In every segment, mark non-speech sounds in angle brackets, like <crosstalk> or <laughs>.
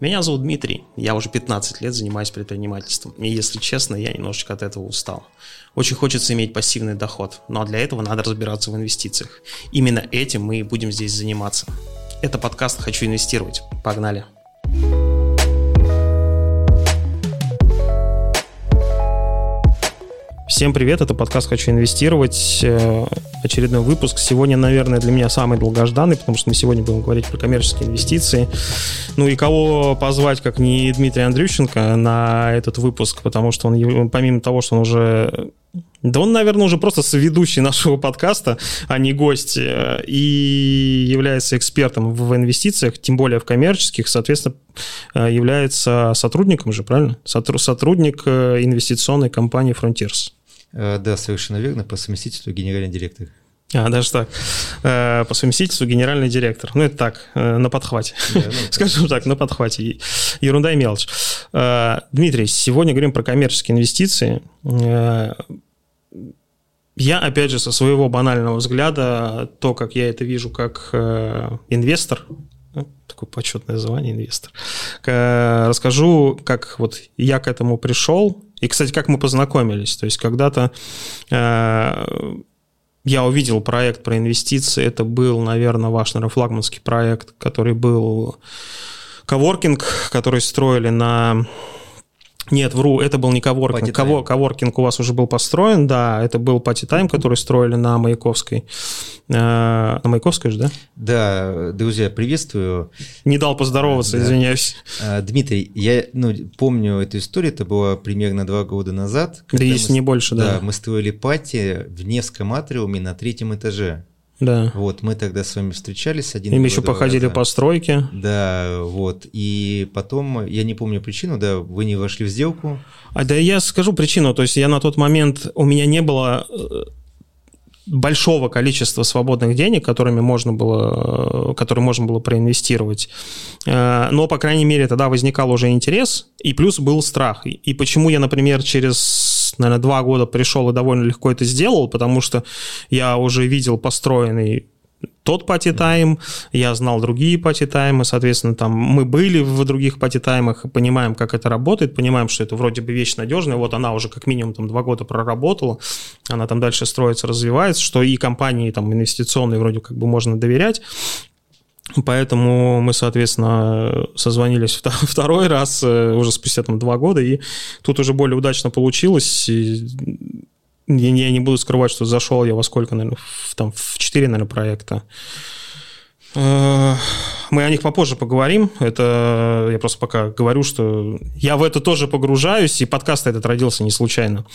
Меня зовут Дмитрий, я уже 15 лет занимаюсь предпринимательством, и если честно, я немножечко от этого устал. Очень хочется иметь пассивный доход, но для этого надо разбираться в инвестициях. Именно этим мы и будем здесь заниматься. Это подкаст «Хочу инвестировать». Погнали! Всем привет, это подкаст «Хочу инвестировать». Э, очередной выпуск. Сегодня, наверное, для меня самый долгожданный, потому что мы сегодня будем говорить про коммерческие инвестиции. Ну и кого позвать, как не Дмитрий Андрющенко на этот выпуск, потому что он, помимо того, что он уже да он, наверное, уже просто соведущий нашего подкаста, а не гость, э, и является экспертом в инвестициях, тем более в коммерческих, соответственно, э, является сотрудником же, правильно? Сотрудник инвестиционной компании Frontiers. Э, да, совершенно верно, по совместительству генеральный директор. А, даже так. Э, по совместительству генеральный директор. Ну, это так, э, на подхвате. Да, ну, <laughs> Скажем так, на подхвате. Ерунда и мелочь. Дмитрий, сегодня говорим про коммерческие инвестиции. Я, опять же, со своего банального взгляда, то, как я это вижу как инвестор, ну, такое почетное звание инвестор, расскажу, как вот я к этому пришел, и, кстати, как мы познакомились. То есть когда-то э, я увидел проект про инвестиции. Это был, наверное, ваш, наверное, флагманский проект, который был коворкинг, который строили на нет, вру, это был не коворкинг. Ково, коворкинг у вас уже был построен, да, это был Пати Тайм, который строили на Маяковской. Э, на Маяковской же, да? Да, друзья, приветствую. Не дал поздороваться, да. извиняюсь. А, Дмитрий, я ну, помню эту историю, это было примерно два года назад. Да, если мы, не больше, да. Да, мы строили Пати в Невском атриуме на третьем этаже. Да. Вот, мы тогда с вами встречались один Им еще походили раза. по стройке. Да, вот. И потом, я не помню причину, да, вы не вошли в сделку. А да я скажу причину. То есть я на тот момент, у меня не было э, большого количества свободных денег, которыми можно было, которые можно было проинвестировать. Э, но, по крайней мере, тогда возникал уже интерес, и плюс был страх. И почему я, например, через наверное, два года пришел и довольно легко это сделал, потому что я уже видел построенный тот пати-тайм, я знал другие пати-таймы, соответственно, там мы были в других пати-таймах, понимаем, как это работает, понимаем, что это вроде бы вещь надежная, вот она уже как минимум там два года проработала, она там дальше строится, развивается, что и компании там инвестиционные вроде как бы можно доверять, Поэтому мы, соответственно, созвонились <laughs> второй раз э, уже спустя там два года, и тут уже более удачно получилось. И я не буду скрывать, что зашел я во сколько, наверное, в, там, в 4, наверное, проекта. Э, мы о них попозже поговорим. Это я просто пока говорю, что я в это тоже погружаюсь, и подкаст этот родился не случайно.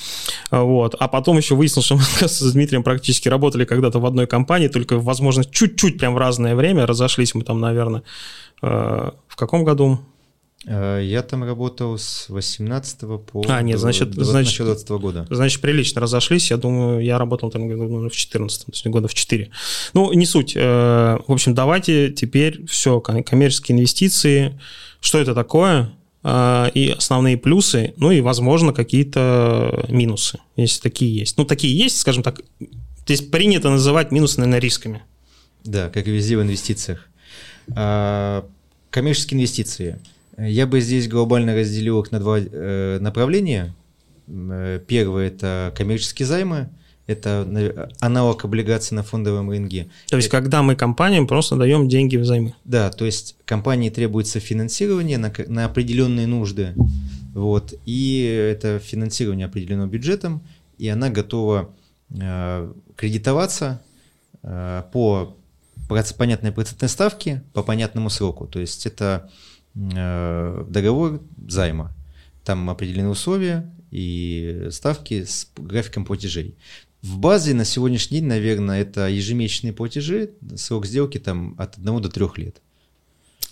Вот. А потом еще выяснилось, что <laughs> мы с Дмитрием практически работали когда-то в одной компании, только, возможно, чуть-чуть прям в разное время. Разошлись мы там, наверное, э, в каком году? Э, я там работал с 18 по а, нет, значит, 20, значит, 20 года. Значит, прилично разошлись. Я думаю, я работал там в 14 то есть года в 4. Ну, не суть. Э, в общем, давайте теперь все, коммерческие инвестиции, что это такое, э, и основные плюсы, ну и, возможно, какие-то минусы, если такие есть. Ну, такие есть, скажем так, здесь принято называть минусы, наверное, рисками. Да, как и везде в инвестициях. Коммерческие инвестиции – я бы здесь глобально разделил их на два э, направления. Э, первое – это коммерческие займы, это аналог облигаций на фондовом рынке. То есть, это, когда мы компаниям просто даем деньги взаймы. Да, то есть компании требуется финансирование на, на определенные нужды, вот, и это финансирование определено бюджетом, и она готова э, кредитоваться э, по понятной процентной ставке по понятному сроку. То есть это Э, договор займа. Там определены условия и ставки с графиком платежей. В базе на сегодняшний день, наверное, это ежемесячные платежи, срок сделки там от 1 до 3 лет.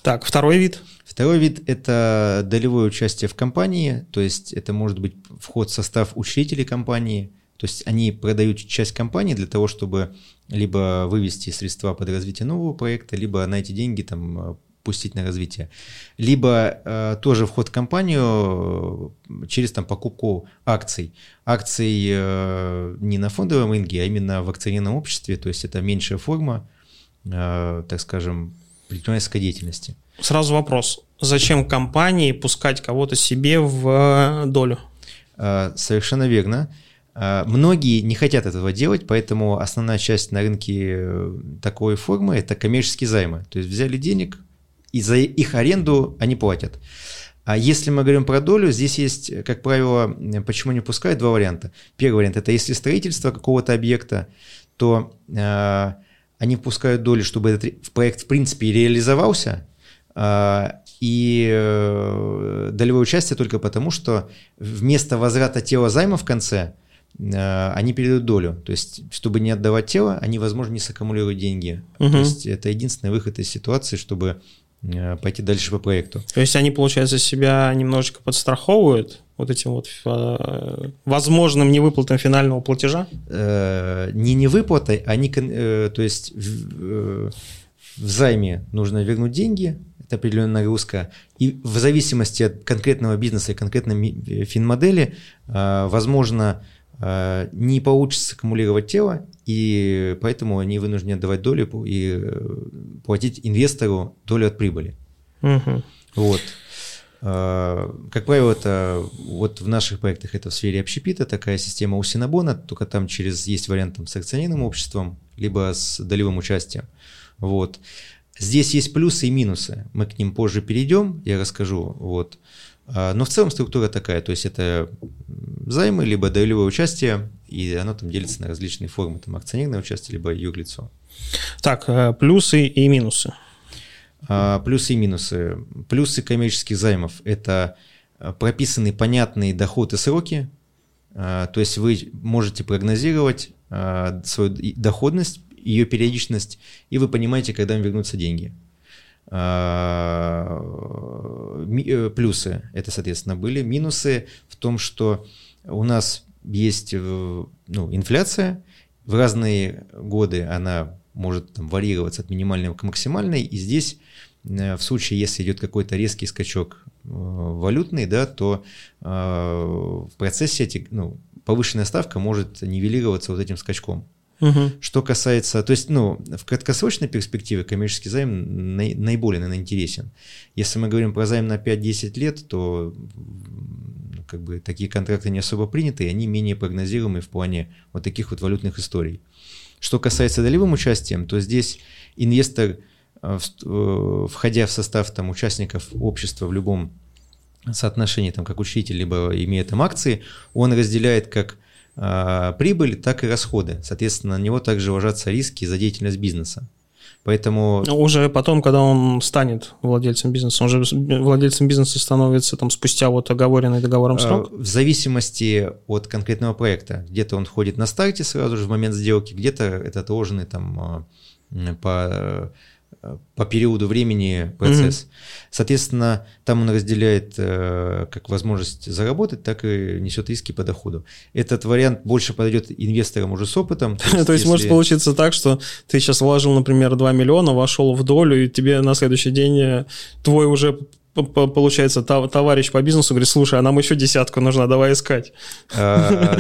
Так, второй вид? Второй вид – это долевое участие в компании, то есть это может быть вход в состав учредителей компании, то есть они продают часть компании для того, чтобы либо вывести средства под развитие нового проекта, либо на эти деньги там пустить на развитие. Либо э, тоже вход в компанию э, через там, покупку акций. Акций э, не на фондовом рынке, а именно в акционерном обществе, то есть это меньшая форма, э, так скажем, предпринимательской деятельности. Сразу вопрос. Зачем компании пускать кого-то себе в долю? А, совершенно верно. А, многие не хотят этого делать, поэтому основная часть на рынке э, такой формы – это коммерческие займы. То есть взяли денег, и за их аренду они платят. А если мы говорим про долю, здесь есть, как правило, почему не пускают, два варианта. Первый вариант – это если строительство какого-то объекта, то э, они пускают долю, чтобы этот проект в принципе реализовался, э, и э, долевое участие только потому, что вместо возврата тела займа в конце э, они передают долю. То есть, чтобы не отдавать тело, они, возможно, не саккумулируют деньги. Угу. То есть, это единственный выход из ситуации, чтобы пойти дальше по проекту. То есть они, получается, себя немножечко подстраховывают вот этим вот э, возможным невыплатом финального платежа? Э, не невыплатой, они, то есть в, в займе нужно вернуть деньги, это определенная нагрузка, и в зависимости от конкретного бизнеса и конкретной финмодели, возможно, Э, не получится аккумулировать тело, и поэтому они вынуждены отдавать долю и э, платить инвестору долю от прибыли. Угу. Вот. Э, как правило, это вот в наших проектах это в сфере общепита, такая система у Синабона, только там через есть вариант там, с акционерным обществом, либо с долевым участием. Вот. Здесь есть плюсы и минусы. Мы к ним позже перейдем, я расскажу. Вот. А, но в целом структура такая, то есть это займы, либо долевое участие, и оно там делится на различные формы, там акционерное участие, либо юрлицо. Так, э, плюсы и минусы. А, плюсы и минусы. Плюсы коммерческих займов – это э, прописанные понятные доходы и сроки, а, то есть вы можете прогнозировать свою доходность, ее периодичность, и вы понимаете, когда вам вернутся деньги. А, э, плюсы это, соответственно, были. Минусы в том, что у нас есть э, ну, инфляция, в разные годы она может там, варьироваться от минимальной к максимальной, и здесь э, в случае, если идет какой-то резкий скачок валютный, да, то в процессе эти, ну, повышенная ставка может нивелироваться вот этим скачком. Угу. Что касается, то есть, ну, в краткосрочной перспективе коммерческий займ наиболее, наверное, интересен. Если мы говорим про займ на 5-10 лет, то как бы такие контракты не особо приняты, и они менее прогнозируемы в плане вот таких вот валютных историй. Что касается долевым участием, то здесь инвестор, э, э, входя в состав там, участников общества в любом соотношении, там, как учитель, либо имея там акции, он разделяет как прибыль, так и расходы. Соответственно, на него также ложатся риски за деятельность бизнеса. Поэтому... Уже потом, когда он станет владельцем бизнеса, он же владельцем бизнеса становится там спустя вот оговоренный договором а, срок? В зависимости от конкретного проекта. Где-то он входит на старте сразу же в момент сделки, где-то это отложенный там а, по по периоду времени процесс. Mm-hmm. Соответственно, там он разделяет э, как возможность заработать, так и несет риски по доходу. Этот вариант больше подойдет инвесторам уже с опытом. То есть, то есть если... может получиться так, что ты сейчас вложил, например, 2 миллиона, вошел в долю, и тебе на следующий день э, твой уже получается, товарищ по бизнесу говорит, слушай, а нам еще десятку нужна, давай искать. А,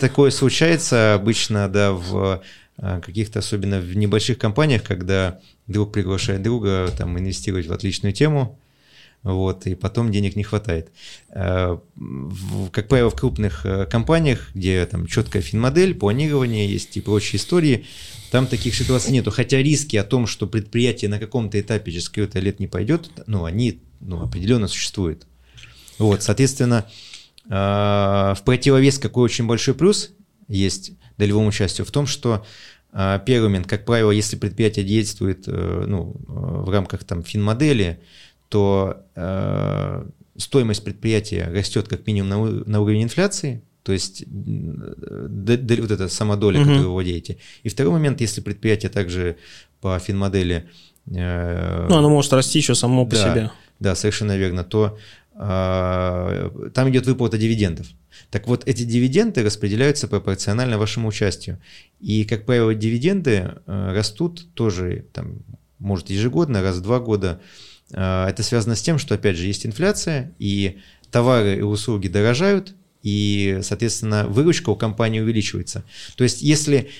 такое, случается обычно, да, в каких-то, особенно в небольших компаниях, когда друг приглашает друга там, инвестировать в отличную тему, вот, и потом денег не хватает. А, как правило, в крупных э, компаниях, где там четкая финмодель, планирование есть и прочие истории, там таких ситуаций нету. Хотя риски о том, что предприятие на каком-то этапе через какой-то лет не пойдет, ну, они ну, определенно существуют. Вот, соответственно, в противовес какой очень большой плюс есть долевому участию в том, что а, первый момент, как правило, если предприятие действует э, ну, в рамках там, финмодели, то э, стоимость предприятия растет как минимум на, на уровень инфляции, то есть д, д, вот эта самодоля, угу. которую вы владеете. И второй момент, если предприятие также по финмодели... Э, ну, оно может расти еще само по да, себе. Да, совершенно верно. То э, там идет выплата дивидендов. Так вот, эти дивиденды распределяются пропорционально вашему участию. И, как правило, дивиденды э, растут тоже, там, может, ежегодно, раз в два года. Э, это связано с тем, что, опять же, есть инфляция, и товары и услуги дорожают, и, соответственно, выручка у компании увеличивается. То есть, если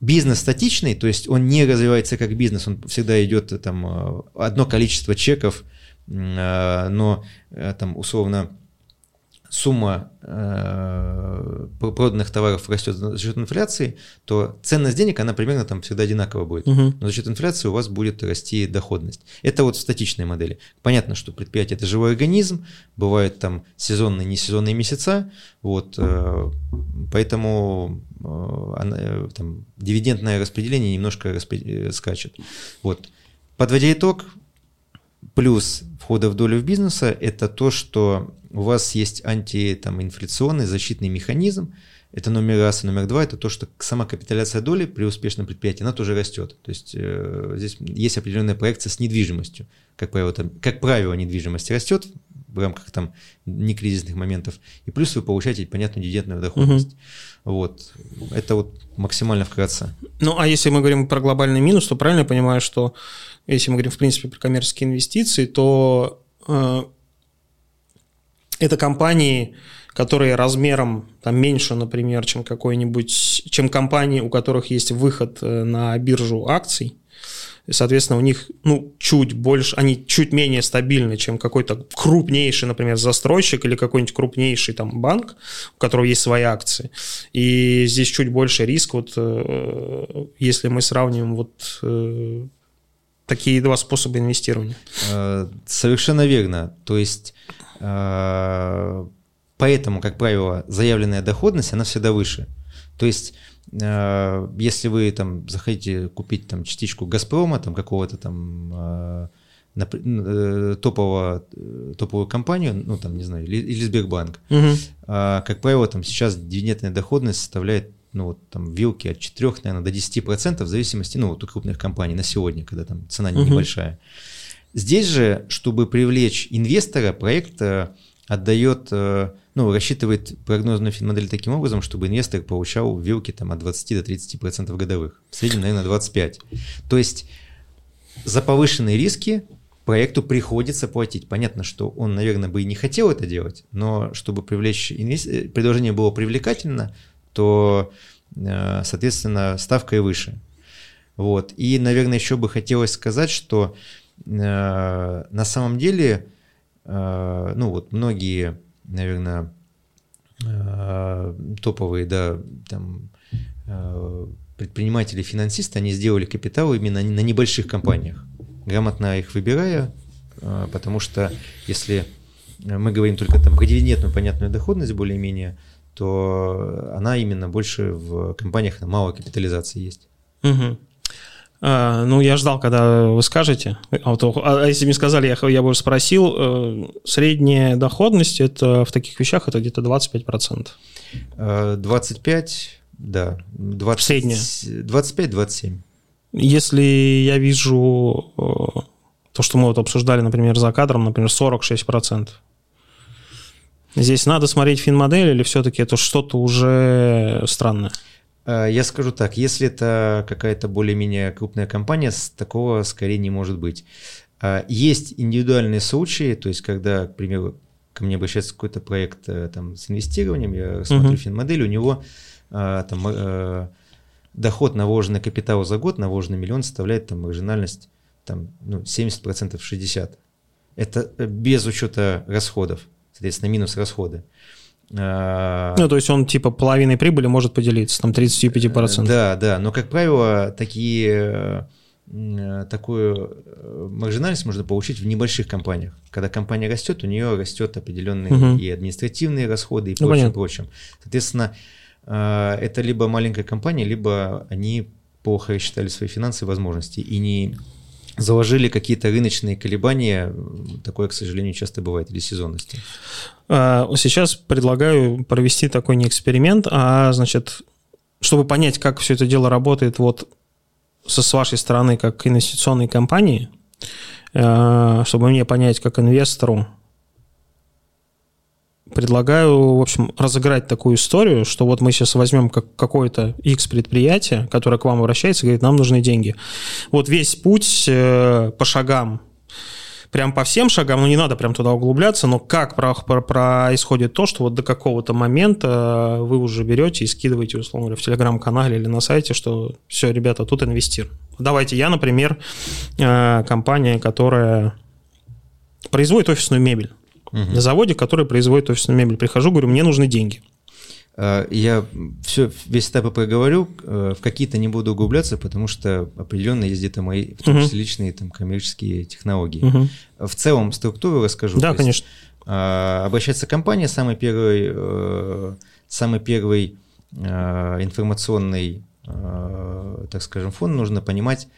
бизнес статичный, то есть он не развивается как бизнес, он всегда идет там э, одно количество чеков, э, но э, там условно сумма э, проданных товаров растет за счет инфляции, то ценность денег, она примерно там всегда одинаково будет. Мгм. Но за счет инфляции у вас будет расти доходность. Это вот в статичной модели. Понятно, что предприятие это живой организм, бывают там сезонные, несезонные месяца, вот, э, поэтому э, она, э, там, дивидендное распределение немножко распре- э, скачет. Вот. Подводя итог, плюс входа в долю в бизнеса – это то, что у вас есть антиинфляционный защитный механизм, это номер раз. И номер два – это то, что сама капитализация доли при успешном предприятии, она тоже растет. То есть э, здесь есть определенная проекция с недвижимостью. Как правило, там, как правило, недвижимость растет в рамках там некризисных моментов, и плюс вы получаете понятную дивидендную доходность. Вот. Это вот максимально вкратце. Ну, а если мы говорим про глобальный минус, то правильно я понимаю, что если мы говорим, в принципе, про коммерческие инвестиции, то э, это компании, которые размером там меньше, например, чем какой-нибудь, чем компании, у которых есть выход э, на биржу акций. Соответственно, у них ну, чуть больше, они чуть менее стабильны, чем какой-то крупнейший, например, застройщик или какой-нибудь крупнейший там банк, у которого есть свои акции. И здесь чуть больше риск, вот э, если мы сравним вот э, такие два способа инвестирования. Совершенно верно. То есть поэтому, как правило, заявленная доходность, она всегда выше. То есть э, если вы там захотите купить там частичку Газпрома, там какого-то там э, э, топового, топовую компанию, ну там, не знаю, или, или Сбербанк, а, как правило, там сейчас дивидендная доходность составляет ну, вот, там, вилки от 4, наверное, до 10% в зависимости, ну, вот у крупных компаний на сегодня, когда там цена Мгм. небольшая. Здесь же, чтобы привлечь инвестора, проект э, отдает, э, ну, рассчитывает прогнозную финмодель таким образом, чтобы инвестор получал вилки там, от 20 до 30% годовых. В среднем, наверное, 25. То есть за повышенные риски проекту приходится платить. Понятно, что он, наверное, бы и не хотел это делать, но чтобы привлечь инвес... э, предложение было привлекательно, то, э, соответственно, ставка и выше. Вот. И, наверное, еще бы хотелось сказать, что э, на самом деле, ну вот многие, наверное, э, топовые, да, там э, предприниматели, финансисты, они сделали капитал именно на небольших компаниях, грамотно их выбирая, э, потому что если мы говорим только там про дивидендную понятную доходность более-менее, то она именно больше в компаниях на малой капитализации есть. Мгм. А, ну, я ждал, когда вы скажете. А, вот, а если мне сказали, я, я бы спросил, э, средняя доходность это в таких вещах это где-то 25%. Э, 25, да, 20, Средняя. 25-27. Если я вижу э, то, что мы вот обсуждали, например, за кадром, например, 46%. Здесь надо смотреть финмодель или все-таки это что-то уже странное? Э, Я скажу так, если это какая-то более-менее крупная компания, такого скорее не может быть. Э, Есть индивидуальные случаи, то есть когда, к примеру, ко мне обращается какой-то проект э, там, с инвестированием, я смотрю Мгм. финмодель, у него там, доход на вложенный капитал за год, на вложенный миллион составляет там маржинальность там, ну, 70%, 60%. Это без учета расходов, соответственно, минус расходы. Ну, то есть он типа половиной прибыли может поделиться, там 35%. да, да, но, как правило, такие, э, такую э, маржинальность можно получить в небольших компаниях. Когда компания растет, у нее растет определенные Мгм. и административные расходы, и Ну, прочим, понятно. прочим. Соответственно, э, это либо маленькая компания, либо они плохо рассчитали свои финансы и возможности и не заложили какие-то рыночные колебания. Такое, к сожалению, часто бывает, или сезонности. А, Сейчас предлагаю провести такой не эксперимент, а, значит, чтобы понять, как все это дело работает вот со, с вашей стороны, как инвестиционной компании, э, чтобы мне понять, как инвестору, предлагаю, в общем, разыграть такую историю, что вот мы сейчас возьмем как какое-то X предприятие, которое к вам обращается и говорит, нам нужны деньги. Вот весь путь э, по шагам прям по всем шагам, ну не надо прям туда углубляться, но как про, про, происходит то, что вот до какого-то момента вы уже берете и скидываете, условно говоря, в телеграм-канале или на сайте, что все, ребята, тут инвестируем. Давайте, я, например, э, компания, которая производит офисную мебель. Угу. На заводе, который производит офисную мебель. Прихожу, говорю, мне нужны деньги. Э, я все, весь этап проговорю, э, в какие-то не буду углубляться, потому что определенно есть где-то мои, в том числе личные там, коммерческие технологии. Угу. В целом структуру расскажу. Да, конечно. Есть, обращается компания, самый первый, самый первый информационный, так скажем, фон нужно понимать,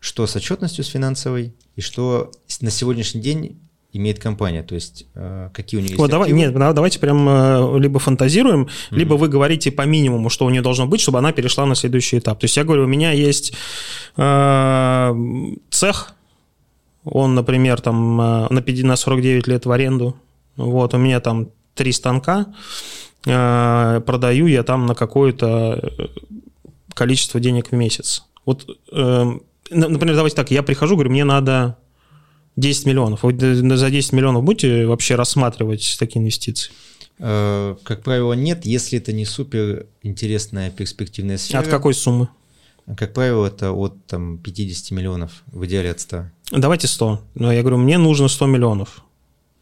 что с отчетностью с финансовой и что на сегодняшний день имеет компания, то есть э, какие у нее есть вот давай, Нет, давайте прям э, либо фантазируем, mm-hmm. либо вы говорите по минимуму, что у нее должно быть, чтобы она перешла на следующий этап. То есть я говорю, у меня есть э, цех, он, например, там э, на, 50, на 49 лет в аренду, вот, у меня там три станка, э, продаю я там на какое-то количество денег в месяц. Вот, э, например, давайте так, я прихожу, говорю, мне надо 10 миллионов. Вы за 10 миллионов будете вообще рассматривать такие инвестиции? Э, как правило, нет, если это не супер интересная перспективная сфера. От какой суммы? Как правило, это от там, 50 миллионов, в идеале от 100. Давайте 100. Но я говорю, мне нужно 100 миллионов.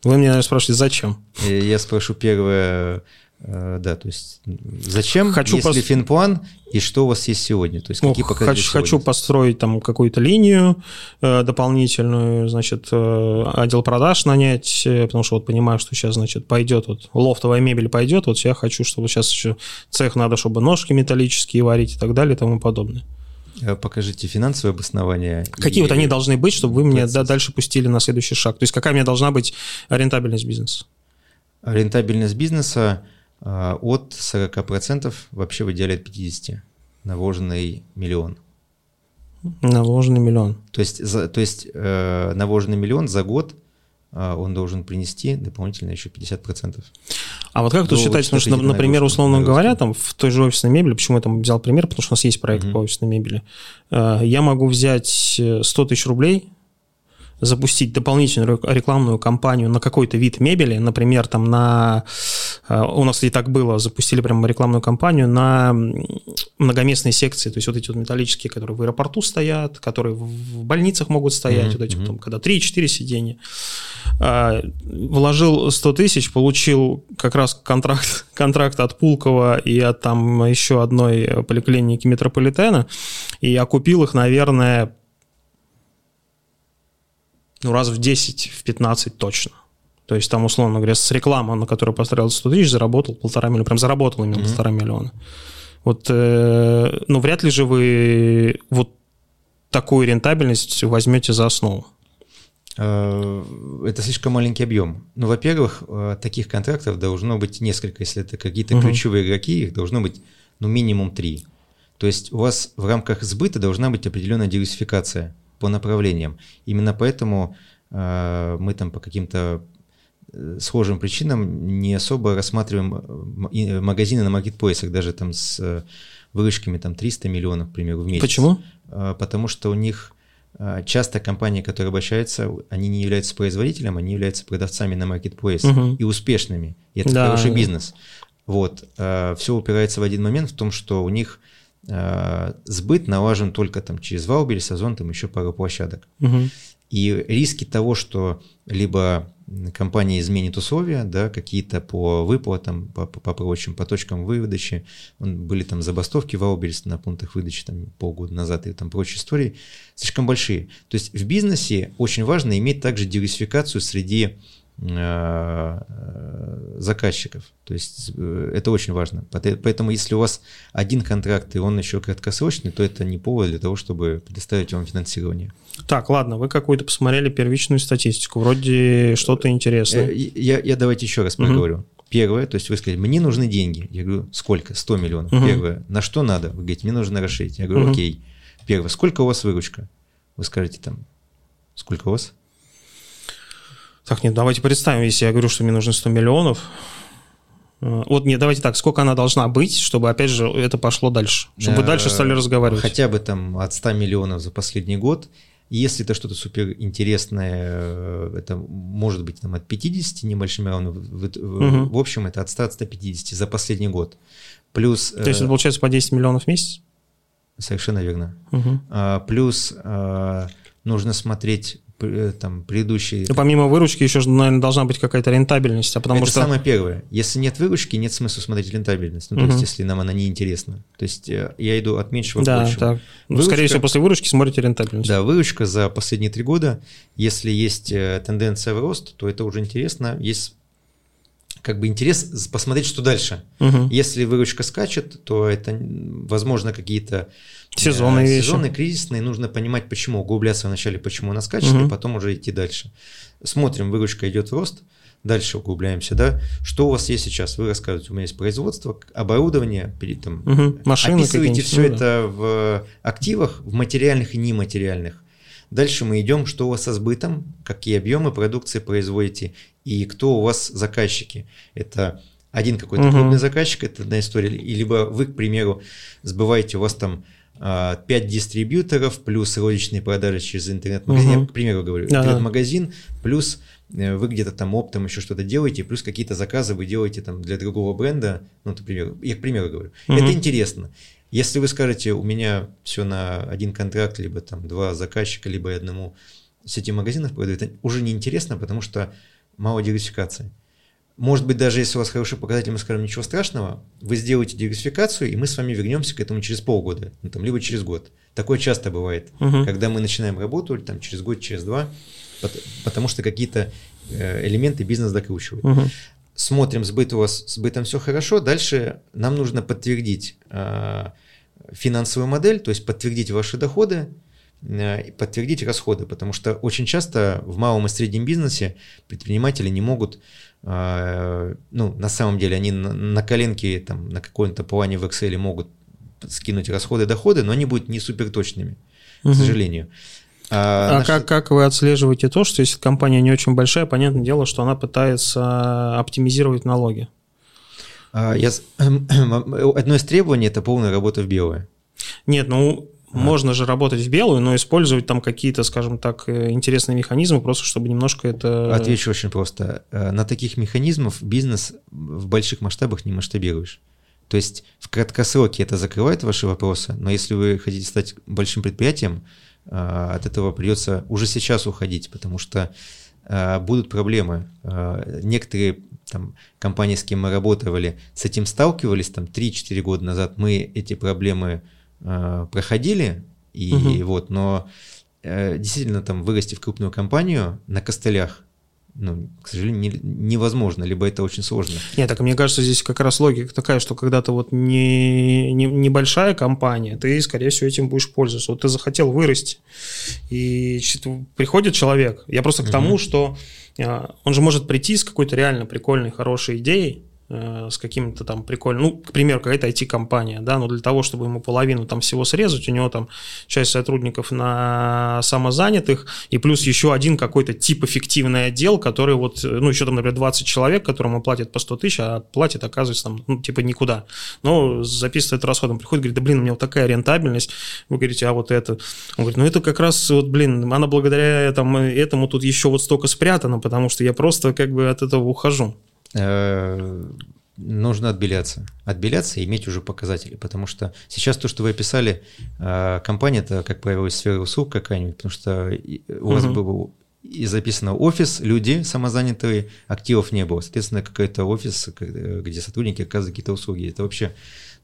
Вы меня спрашиваете, зачем? Э, я спрошу первое, да, то есть зачем, хочу если пос... финплан, и что у вас есть сегодня? То есть какие ну, хочу, сегодня? хочу построить там какую-то линию э, дополнительную, значит, э, отдел продаж нанять, э, потому что вот понимаю, что сейчас, значит, пойдет вот лофтовая мебель пойдет, вот я хочу, чтобы сейчас еще цех надо, чтобы ножки металлические варить и так далее и тому подобное. Э, покажите финансовое обоснование. Какие и... вот они должны быть, чтобы вы мне дальше пустили на следующий шаг? То есть какая у меня должна быть рентабельность бизнеса? Рентабельность бизнеса – от 40% вообще в идеале от 50% на вложенный миллион. На вложенный миллион. То есть, за, то есть э, на вложенный миллион за год э, он должен принести дополнительно еще 50%. А вот как тут считать, потому что, например, условно говоря, там в той же офисной мебели, почему я там взял пример, потому что у нас есть проект mm-hmm. по офисной мебели, э, я могу взять 100 тысяч рублей, запустить дополнительную рекламную кампанию на какой-то вид мебели, например, там на... Э, у нас и так было, запустили прямо рекламную кампанию на многоместные секции, то есть вот эти вот металлические, которые в аэропорту стоят, которые в больницах могут стоять, mm-hmm. вот эти вот, там, когда 3-4 сиденья. А, вложил 100 тысяч, получил как раз контракт, <laughs> контракт от Пулкова и от там еще одной поликлиники метрополитена, и окупил их, наверное, ну, раз в 10, в 15 точно. То есть там, условно говоря, с рекламы, на которую поставил 100 тысяч, заработал полтора миллиона, прям заработал именно mm-hmm. полтора миллиона. Вот, э, ну, вряд ли же вы вот такую рентабельность возьмете за основу. Э, это слишком маленький объем. Ну, во-первых, э, таких контрактов должно быть несколько. Если это какие-то угу. ключевые игроки, их должно быть ну, минимум три. То есть у вас в рамках сбыта должна быть определенная диверсификация по направлениям. Именно поэтому э, мы там по каким-то э, схожим причинам не особо рассматриваем э, магазины на маркетплейсах, даже там с выручками там 300 миллионов, к примеру, в месяц. Почему? Потому что у них часто компании, которые обращаются, они не являются производителем, они являются продавцами на маркетплейс угу. и успешными. И это да. хороший бизнес. Вот. Все упирается в один момент в том, что у них Э, сбыт налажен только там через Ваубель, Сазон, там еще пару площадок. Угу. И риски того, что либо компания изменит условия, да, какие-то по выплатам, по, по, по прочим, по точкам выдачи, были там забастовки в Аубельс на пунктах выдачи там полгода назад и там прочие истории, слишком большие. То есть в бизнесе очень важно иметь также диверсификацию среди Э, заказчиков. То есть э, это очень важно. Поэтому если у вас один контракт и он еще краткосрочный, то это не повод для того, чтобы предоставить вам финансирование. Так, ладно, вы какую-то посмотрели первичную статистику, вроде что-то интересное. Э, я, я давайте еще раз проговорю. Угу. Первое, то есть вы сказали, мне нужны деньги. Я говорю, сколько? 100 миллионов. Угу. Первое, на что надо? Вы говорите, мне нужно расширить. Я говорю, угу. окей. Первое, сколько у вас выручка? Вы скажете там, сколько у вас? Так, нет, давайте представим, если я говорю, что мне нужно 100 миллионов. Э, вот нет, давайте так, сколько она должна быть, чтобы, опять же, это пошло дальше, чтобы вы дальше стали разговаривать. Хотя бы там от 100 миллионов за последний год. Если это что-то супер интересное, э, это может быть там, от 50 небольшими раундами, в, угу. в общем это от 100 от 150 за последний год. Плюс... То есть это получается по 10 миллионов в месяц? Совершенно верно. Угу. А, плюс а, нужно смотреть Э, там предыдущие... Ну, помимо выручки еще, наверное, должна быть какая-то рентабельность, а потому Это что... самое первое. Если нет выручки, нет смысла смотреть рентабельность. Ну, то угу. есть, если нам она не интересна. То есть, э, я иду от меньшего да, к большему. Да, ну, выручка... скорее всего, после выручки смотрите рентабельность. Да, выручка за последние три года. Если есть э, тенденция в рост, то это уже интересно. Есть как бы интерес посмотреть, что дальше. Угу. Если выручка скачет, то это, возможно, какие-то сезонные, э, сезонные кризисные. Нужно понимать, почему, углубляться вначале, почему она скачет, угу. и потом уже идти дальше. Смотрим, выручка идет в рост, дальше углубляемся, да. Что у вас есть сейчас? Вы рассказываете, у меня есть производство, оборудование, там, угу. Машины описываете все ну, это в активах, в материальных и нематериальных. Дальше мы идем, что у вас со сбытом, какие объемы продукции производите и кто у вас заказчики. Это один какой-то угу. крупный заказчик, это одна история, и либо вы, к примеру, сбываете, у вас там 5 а, дистрибьюторов, плюс розничные продажи через интернет-магазин, угу. я, к примеру говорю, интернет-магазин, плюс вы где-то там оптом еще что-то делаете, плюс какие-то заказы вы делаете там для другого бренда, ну, например, я к примеру говорю. Угу. Это интересно. Если вы скажете, у меня все на один контракт, либо там два заказчика, либо одному сети магазинов продают, это уже неинтересно, потому что мало диверсификации. Может быть, даже если у вас хороший показатель, мы скажем, ничего страшного, вы сделаете диверсификацию, и мы с вами вернемся к этому через полгода, ну, там, либо через год. Такое часто бывает, угу. когда мы начинаем работу, там, через год, через два, потому что какие-то э, элементы бизнес докручивают. Угу. Смотрим, сбыт у вас, с сбытом все хорошо, дальше нам нужно подтвердить э, финансовую модель, то есть подтвердить ваши доходы, Э, подтвердить расходы, потому что очень часто в малом и среднем бизнесе предприниматели не могут, э, ну, на самом деле они на коленке, там, на каком-то плане в Excel могут скинуть расходы, доходы, но они будут не суперточными, угу. к сожалению. А, а наш... как, как вы отслеживаете то, что если компания не очень большая, понятное дело, что она пытается оптимизировать налоги? А, я... <clears throat> Одно из требований – это полная работа в белое. Нет, ну можно же работать в белую, но использовать там какие-то, скажем так, э, интересные механизмы, просто чтобы немножко это... Отвечу очень просто. Э, на таких механизмов бизнес в больших масштабах не масштабируешь. То есть в краткосроке это закрывает ваши вопросы, но если вы хотите стать большим предприятием, от этого придется уже сейчас уходить, потому что будут проблемы. Некоторые там, компании, с кем мы работали, с этим сталкивались там 3-4 года назад. Мы эти проблемы э, проходили, и угу. вот, но э, действительно там вырасти в крупную компанию на костылях, ну, к сожалению, не, невозможно, либо это очень сложно. Нет, так мне кажется, здесь как раз логика такая, что когда ты вот не, не, небольшая компания, ты, скорее всего, этим будешь пользоваться. Вот ты захотел вырасти, и приходит человек, я просто к тому, что э, он же может прийти с какой-то реально прикольной, хорошей идеей, с каким-то там прикольным, ну, к примеру, какая-то IT-компания, да, но для того, чтобы ему половину там всего срезать, у него там часть сотрудников на самозанятых, и плюс еще один какой-то тип эффективный отдел, который вот, ну, еще там, например, 20 человек, которому платят по 100 тысяч, а платят, оказывается, там, ну, типа никуда. Но записывает расходом, приходит, говорит, да, блин, у меня вот такая рентабельность, вы говорите, а вот это. Он говорит, ну, это как раз, вот, блин, она благодаря этому, этому тут еще вот столько спрятано, потому что я просто как бы от этого ухожу. Э, нужно отбеляться. Отбеляться и иметь уже показатели, потому что сейчас то, что вы описали, э, компания, это, как правило, из сферы услуг какая-нибудь, потому что у вас угу. был и записано офис, люди самозанятые, активов не было. Соответственно, какой-то офис, где сотрудники оказывают какие-то услуги. Это вообще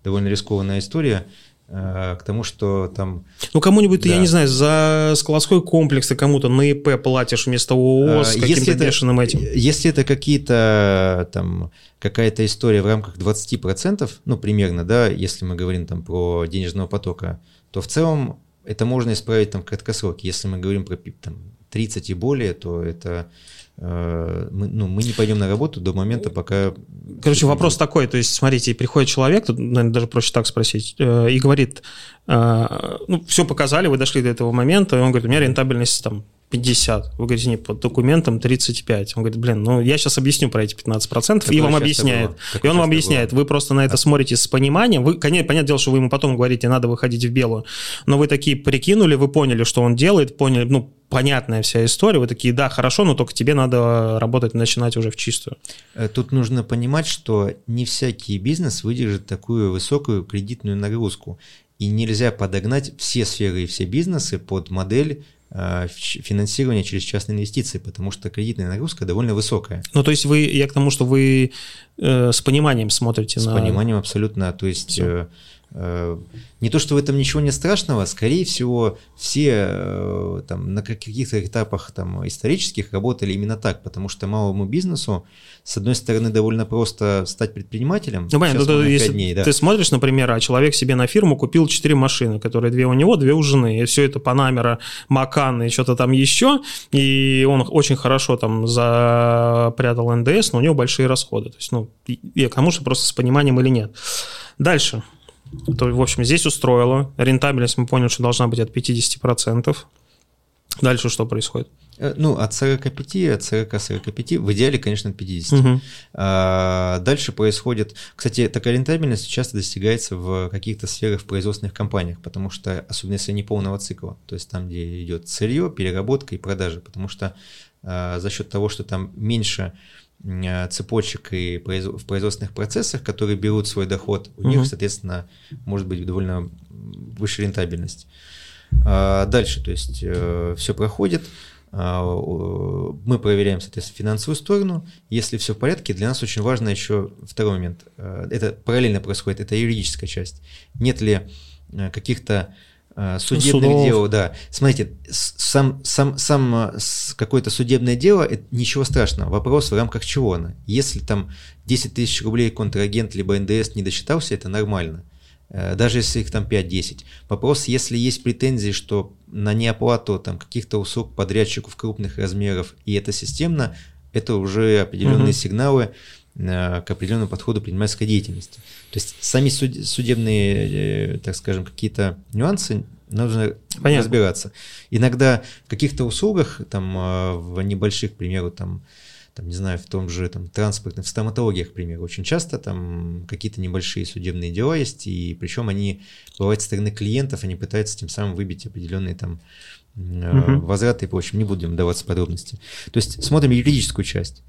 довольно рискованная история. Э, к тому, что там... Ну, кому-нибудь, да. я не знаю, за складской комплекс ты кому-то на ИП платишь вместо ООО с каким-то бешеным этим. Если это какие-то там какая-то история в рамках 20%, ну, примерно, да, если мы говорим там про денежного потока, то в целом это можно исправить там в краткосроке. Если мы говорим про там, 30 и более, то это Э, мы, ну, мы не пойдем на работу до момента, пока... Короче, вопрос такой, то есть, смотрите, приходит человек, тут, наверное, даже проще так спросить, э, и говорит, э, ну, все показали, вы дошли до этого момента, и он говорит, у меня рентабельность там 50. Вы говорите, нет, по документам 35. Он говорит, блин, ну я сейчас объясню про эти 15%, Такое и вам объясняет. И он вам объясняет, было. вы просто на это смотрите с пониманием. Вы, конечно, понятное дело, что вы ему потом говорите, надо выходить в белую. Но вы такие прикинули, вы поняли, что он делает, поняли, ну, понятная вся история. Вы такие, да, хорошо, но только тебе надо работать, начинать уже в чистую. Э, Тут нужно понимать, что не всякий бизнес выдержит такую высокую кредитную нагрузку. И нельзя подогнать все сферы и все бизнесы под модель э, финансирования через частные инвестиции, потому что кредитная нагрузка довольно высокая. Ну, то есть вы, я к тому, что вы э, с пониманием смотрите С на... пониманием абсолютно. То есть Всё. Э, не то, что в этом ничего нет страшного, скорее всего, все э, там, на каких-то этапах там, исторических работали именно так, потому что малому бизнесу, с одной стороны, довольно просто стать предпринимателем. Ну, понятно, мы на если дней, да. ты смотришь, например, а человек себе на фирму купил 4 машины, которые две у него, две у жены, и все это Панамера, Макан и что-то там еще, и он очень хорошо там запрятал НДС, но у него большие расходы. То есть, ну, я к тому, что просто с пониманием или нет. Дальше. То, в общем, здесь устроило. Рентабельность мы поняли, что должна быть от 50%. Дальше что происходит? Э, Ну, от 45, от 40-45, в идеале, конечно, от 50. Мгм. А, Дальше происходит... Кстати, такая рентабельность часто достигается в каких-то сферах в производственных компаниях, потому что, особенно если не полного цикла, то есть там, где идет сырье, переработка и продажа, потому что а, за счет того, что там меньше цепочек и в производственных процессах, которые берут свой доход, у них, Мгм. соответственно, может быть довольно выше рентабельность. А, Дальше, то есть все проходит, а, мы проверяем, соответственно, финансовую сторону. Если все в порядке, для нас очень важно еще второй момент. А, Это параллельно происходит, это юридическая часть. Нет ли каких-то судебных Судов. дел, да. Смотрите, сам, сам, сам с- какое-то судебное дело, это ничего страшного. Вопрос в рамках чего оно. Если там 10 тысяч рублей контрагент либо НДС не досчитался, это нормально. Э, Даже если их там 5-10. Вопрос, если есть претензии, что на неоплату там, каких-то услуг подрядчиков крупных размеров, и это системно, это уже определенные Мгм. сигналы э, к определенному подходу предпринимательской деятельности. То есть сами суд- судебные, э, так скажем, какие-то нюансы нужно Понятно. разбираться. Иногда в каких-то услугах, там, э, в небольших, к примеру, там, там, не знаю, в том же там, транспортных, в стоматологиях, к примеру, очень часто там какие-то небольшие судебные дела есть, и причем они, бывают, со стороны клиентов, они пытаются тем самым выбить определенные там э, Мгм. возвраты и прочим, не будем даваться подробности. То есть смотрим юридическую часть,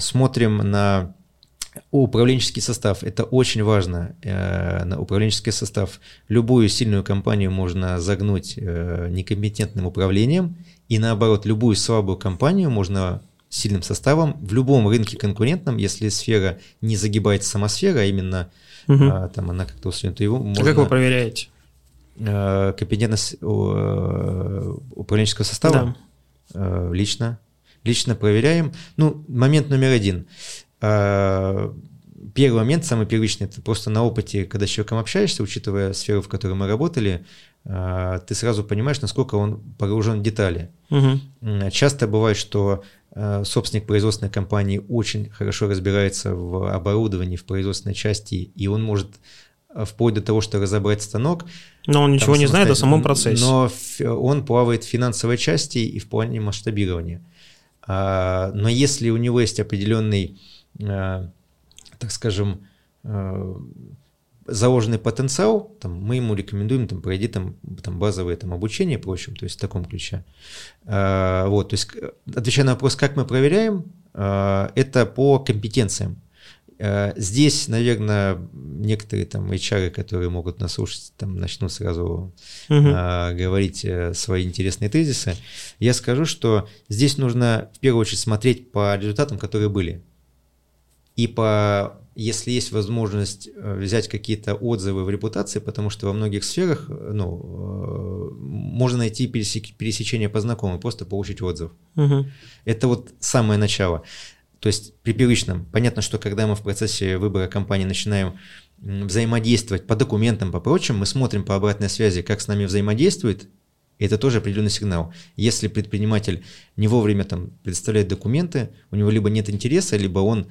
смотрим на управленческий состав. Это очень важно. э, На управленческий состав. Любую сильную компанию можно загнуть э, некомпетентным управлением, и наоборот, любую слабую компанию можно сильным составом в любом рынке конкурентном, если сфера не загибается сама сфера, а именно Мгм. а, там она как-то устроена, то его А можно как вы проверяете? э, компетентность управленческого состава э, лично. Лично проверяем. Ну, момент номер один. Э, Первый момент, самый первичный, это просто на опыте, когда с человеком общаешься, учитывая сферу, в которой мы работали, э, ты сразу понимаешь, насколько он погружен в детали. М, Часто бывает, что собственник производственной компании очень хорошо разбирается в оборудовании, в производственной части, и он может вплоть до того, что разобрать станок. Но он ничего не знает о самом процессе. Но он плавает в финансовой части и в плане масштабирования. А, Но если у него есть определенный, э, так скажем, э, заложенный потенциал, там, мы ему рекомендуем там, пройти там, там, базовое там, обучение прочим, то есть в таком ключе. А, Вот, то есть, отвечая на вопрос, как мы проверяем, а, это по компетенциям. А, Здесь, наверное, некоторые там HR, которые могут нас слушать, там начнут сразу а, говорить э, свои интересные тезисы. Я скажу, что здесь нужно в первую очередь смотреть по результатам, которые были. И по, если есть возможность э, взять какие-то отзывы в репутации, потому что во многих сферах э, ну, э, можно найти пересек- пересечение по знакомым, просто получить отзыв. Мгм. Это вот самое начало. То есть при первичном, понятно, что когда мы в процессе выбора компании начинаем взаимодействовать по документам, по прочим, мы смотрим по обратной связи, как с нами взаимодействует, и это тоже определенный сигнал. Если предприниматель не вовремя там предоставляет документы, у него либо нет интереса, либо он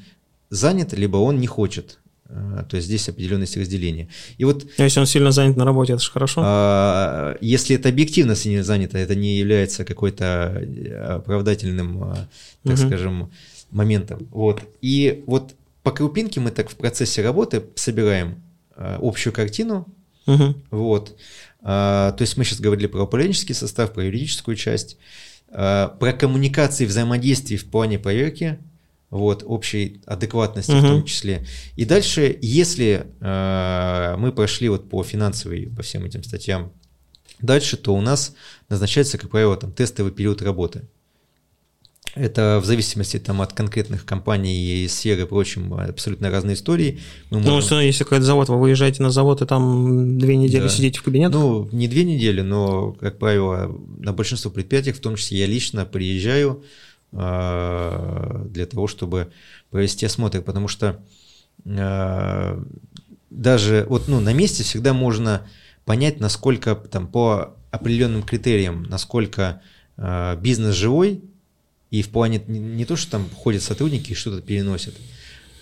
занят, либо он не хочет. То есть здесь определенность разделения. И вот, а если он сильно занят на работе, это же хорошо. А, если это объективно сильно занято, это не является какой-то оправдательным, так угу. скажем, моментом. Вот. И вот по крупинке мы так в процессе работы собираем общую картину. Угу. Вот. То есть мы сейчас говорили про управленческий состав, про юридическую часть, про коммуникации взаимодействий в плане проверки вот, общей адекватности uh-huh. в том числе. И дальше, если э, мы прошли вот по финансовой, по всем этим статьям, дальше, то у нас назначается, как правило, там тестовый период работы. Это в зависимости там, от конкретных компаний и сферы и прочим абсолютно разные истории. Мы ну, можем... если какой-то завод, вы выезжаете на завод и там две недели да. сидите в кабинете? Ну, не две недели, но, как правило, на большинство предприятий, в том числе я лично приезжаю, Э, для того, чтобы провести осмотр, потому что э, даже вот ну, на месте всегда можно понять, насколько там по определенным критериям, насколько э, бизнес живой, и в плане не, не то, что там ходят сотрудники и что-то переносят,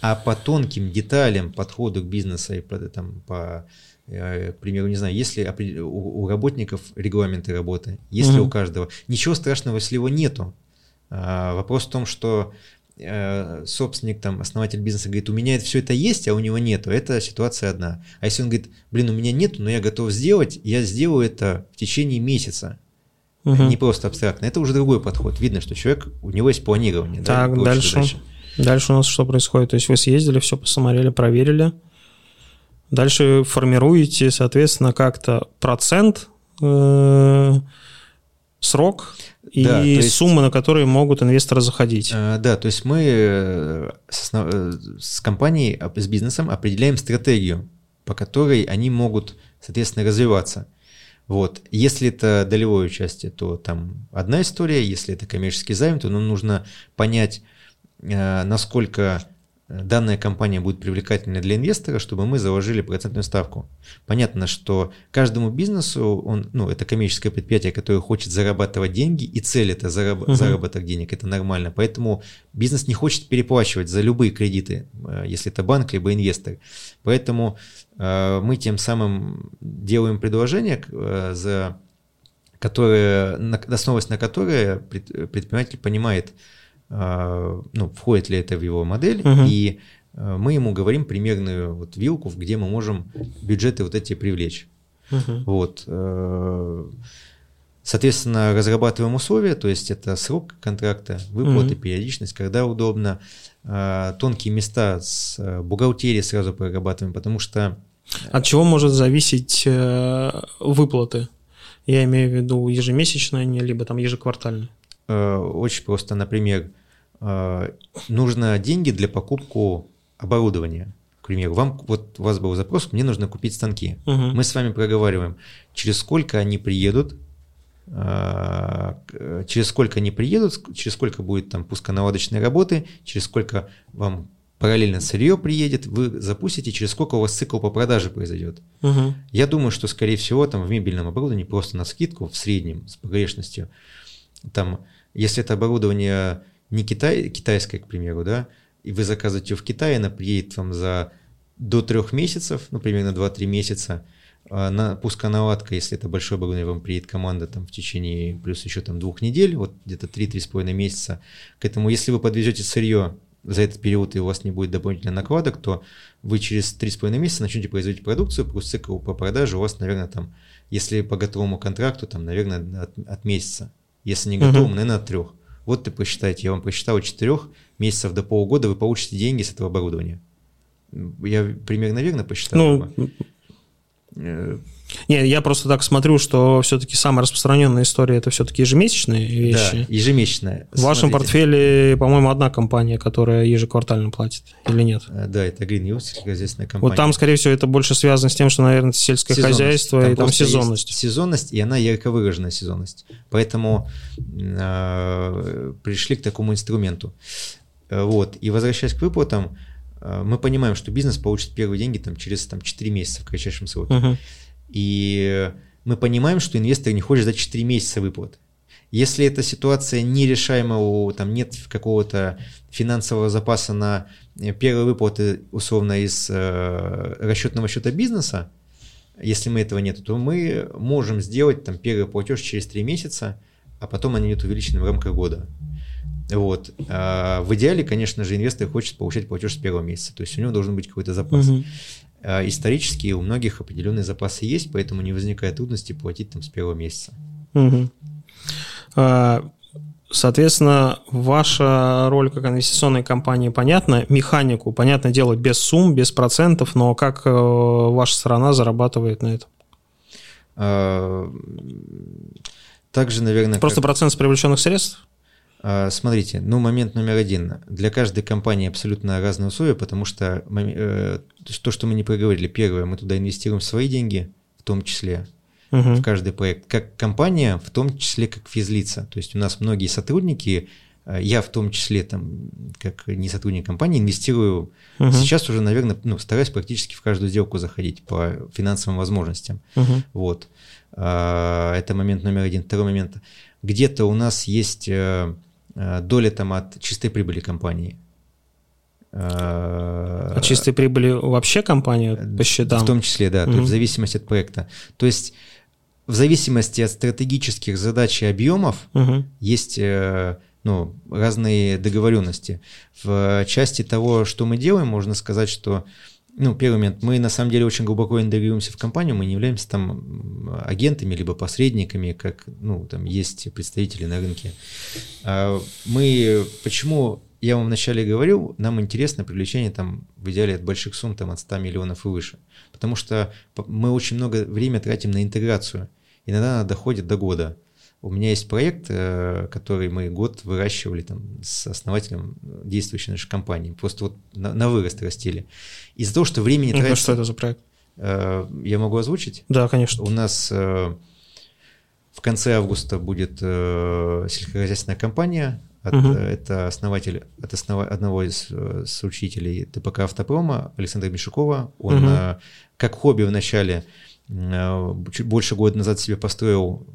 а по тонким деталям подходу к бизнесу и по, там, по к примеру, не знаю, если у работников регламенты работы, если угу. у каждого, ничего страшного, если его нету. А, вопрос в том, что э, собственник, там, основатель бизнеса говорит, у меня это все это есть, а у него нету, это ситуация одна. А если он говорит, блин, у меня нету, но я готов сделать, я сделаю это в течение месяца. Угу. Не просто абстрактно. Это уже другой подход. Видно, что человек, у него есть планирование. Так, да, дальше. Задачи. Дальше у нас что происходит? То есть вы съездили, все посмотрели, проверили. Дальше формируете, соответственно, как-то процент, э, срок и да, есть, суммы, на которые могут инвесторы заходить. Э, да, то есть мы э, с, э, с компанией, с бизнесом определяем стратегию, по которой они могут, соответственно, развиваться. Вот. Если это долевое участие, то там одна история, если это коммерческий займ, то нам нужно понять, насколько данная компания будет привлекательной для инвестора, чтобы мы заложили процентную ставку. Понятно, что каждому бизнесу, он, ну, это коммерческое предприятие, которое хочет зарабатывать деньги, и цель это зараб- uh-huh. заработок денег, это нормально. Поэтому бизнес не хочет переплачивать за любые кредиты, э, если это банк, либо инвестор. Поэтому э, мы тем самым делаем предложение, э, за которое, основываясь на которое предприниматель понимает, ну, входит ли это в его модель, угу. и а, мы ему говорим примерную вот вилку, где мы можем бюджеты вот эти привлечь. Угу. Вот. Э, соответственно, разрабатываем условия, то есть это срок контракта, выплаты, угу. периодичность, когда удобно. Тонкие места с э, бухгалтерией сразу прорабатываем, потому что... От чего может зависеть э, выплаты? Я имею в виду ежемесячные, либо там ежеквартальные. Очень просто, например, Э, нужно деньги для покупку оборудования. К примеру, вам вот у вас был запрос, мне нужно купить станки. Угу. Мы с вами проговариваем, через сколько они приедут, э, через сколько они приедут, через сколько будет там пусконаладочной работы, через сколько вам параллельно сырье приедет, вы запустите, через сколько у вас цикл по продаже произойдет. Угу. Я думаю, что, скорее всего, там в мебельном оборудовании просто на скидку в среднем с погрешностью, там, если это оборудование не Китай, китайская, к примеру, да, и вы заказываете в Китае, она приедет вам за до трех месяцев, ну, примерно 2-3 месяца, а на пусконаладка, если это большой оборудование, вам приедет команда там в течение плюс еще там двух недель, вот где-то 3-3,5 месяца. К этому, если вы подвезете сырье за этот период и у вас не будет дополнительных накладок, то вы через 3,5 месяца начнете производить продукцию, плюс цикл по продаже у вас, наверное, там, если по готовому контракту, там, наверное, от, от месяца. Если не готовому, uh-huh. наверное, от трех. Вот ты посчитайте, я вам посчитал от 4 месяцев до полугода, вы получите деньги с этого оборудования. Я примерно верно посчитал? Ну, не, я просто так смотрю, что все-таки самая распространенная история это все-таки ежемесячные вещи. Да, ежемесячная. В вашем портфеле, по-моему, одна компания, которая ежеквартально платит, или нет? Э, да, это Green News, сельскохозяйственная компания. Вот там, скорее всего, это больше связано с тем, что, наверное, это сельское сезонность. хозяйство там и там сезонность. Сезонность, и она ярко выраженная сезонность. Поэтому э, пришли к такому инструменту. Э, вот. И возвращаясь к выплатам, э, мы понимаем, что бизнес получит первые деньги там, через там, 4 месяца в кратчайшем сроке. Uh-huh. И мы понимаем, что инвестор не хочет ждать 4 месяца выплат. Если эта ситуация нерешаемая, там нет какого-то финансового запаса на э, первые выплаты, условно, из э, расчетного счета бизнеса, если мы этого нет, то мы можем сделать там первый платеж через 3 месяца, а потом они будут увеличены в рамках года. Вот. А в идеале, конечно же, инвестор хочет получать платеж с первого месяца, то есть у него должен быть какой-то запас. Угу. А исторически у многих определенные запасы есть, поэтому не возникает трудности платить там с первого месяца. Угу. А, соответственно, ваша роль как инвестиционной компании понятна, механику, понятно дело, без сумм, без процентов, но как э, ваша страна зарабатывает на этом? Также, наверное... Просто как... процент с привлеченных средств? А, смотрите, ну момент номер один. Для каждой компании абсолютно разные условия, потому что э, то, что мы не проговорили, первое, мы туда инвестируем свои деньги, в том числе, угу. в каждый проект, как компания, в том числе как физлица. То есть у нас многие сотрудники, я в том числе, там, как не сотрудник компании, инвестирую. Угу. Сейчас уже, наверное, ну, стараюсь практически в каждую сделку заходить по финансовым возможностям. Угу. Вот. А, это момент номер один. Второй момент. Где-то у нас есть э, э, доля там от чистой прибыли компании. А чистой прибыли вообще компания по счетам? В том числе, да, угу. то есть в зависимости от проекта. То есть в зависимости от стратегических задач и объемов угу. есть э, ну, разные договоренности. В части того, что мы делаем, можно сказать, что ну, первый момент, мы на самом деле очень глубоко интегрируемся в компанию, мы не являемся там агентами либо посредниками, как, ну, там есть представители на рынке. А мы, почему, я вам вначале говорил, нам интересно привлечение там в идеале от больших сумм, там от 100 миллионов и выше, потому что мы очень много времени тратим на интеграцию, иногда она доходит до года. У меня есть проект, э, который мы год выращивали там с основателем действующей нашей компании. Просто вот на, на вырост растили. Из-за того, что времени ну, тратится... Что это за проект? Э, я могу озвучить? Да, конечно. У нас э, в конце августа будет сельскохозяйственная компания. От, угу. Это основатель от основ, одного из соучителей ТПК «Автопрома» Александра Мишукова. Он угу. как хобби вначале чуть больше года назад себе построил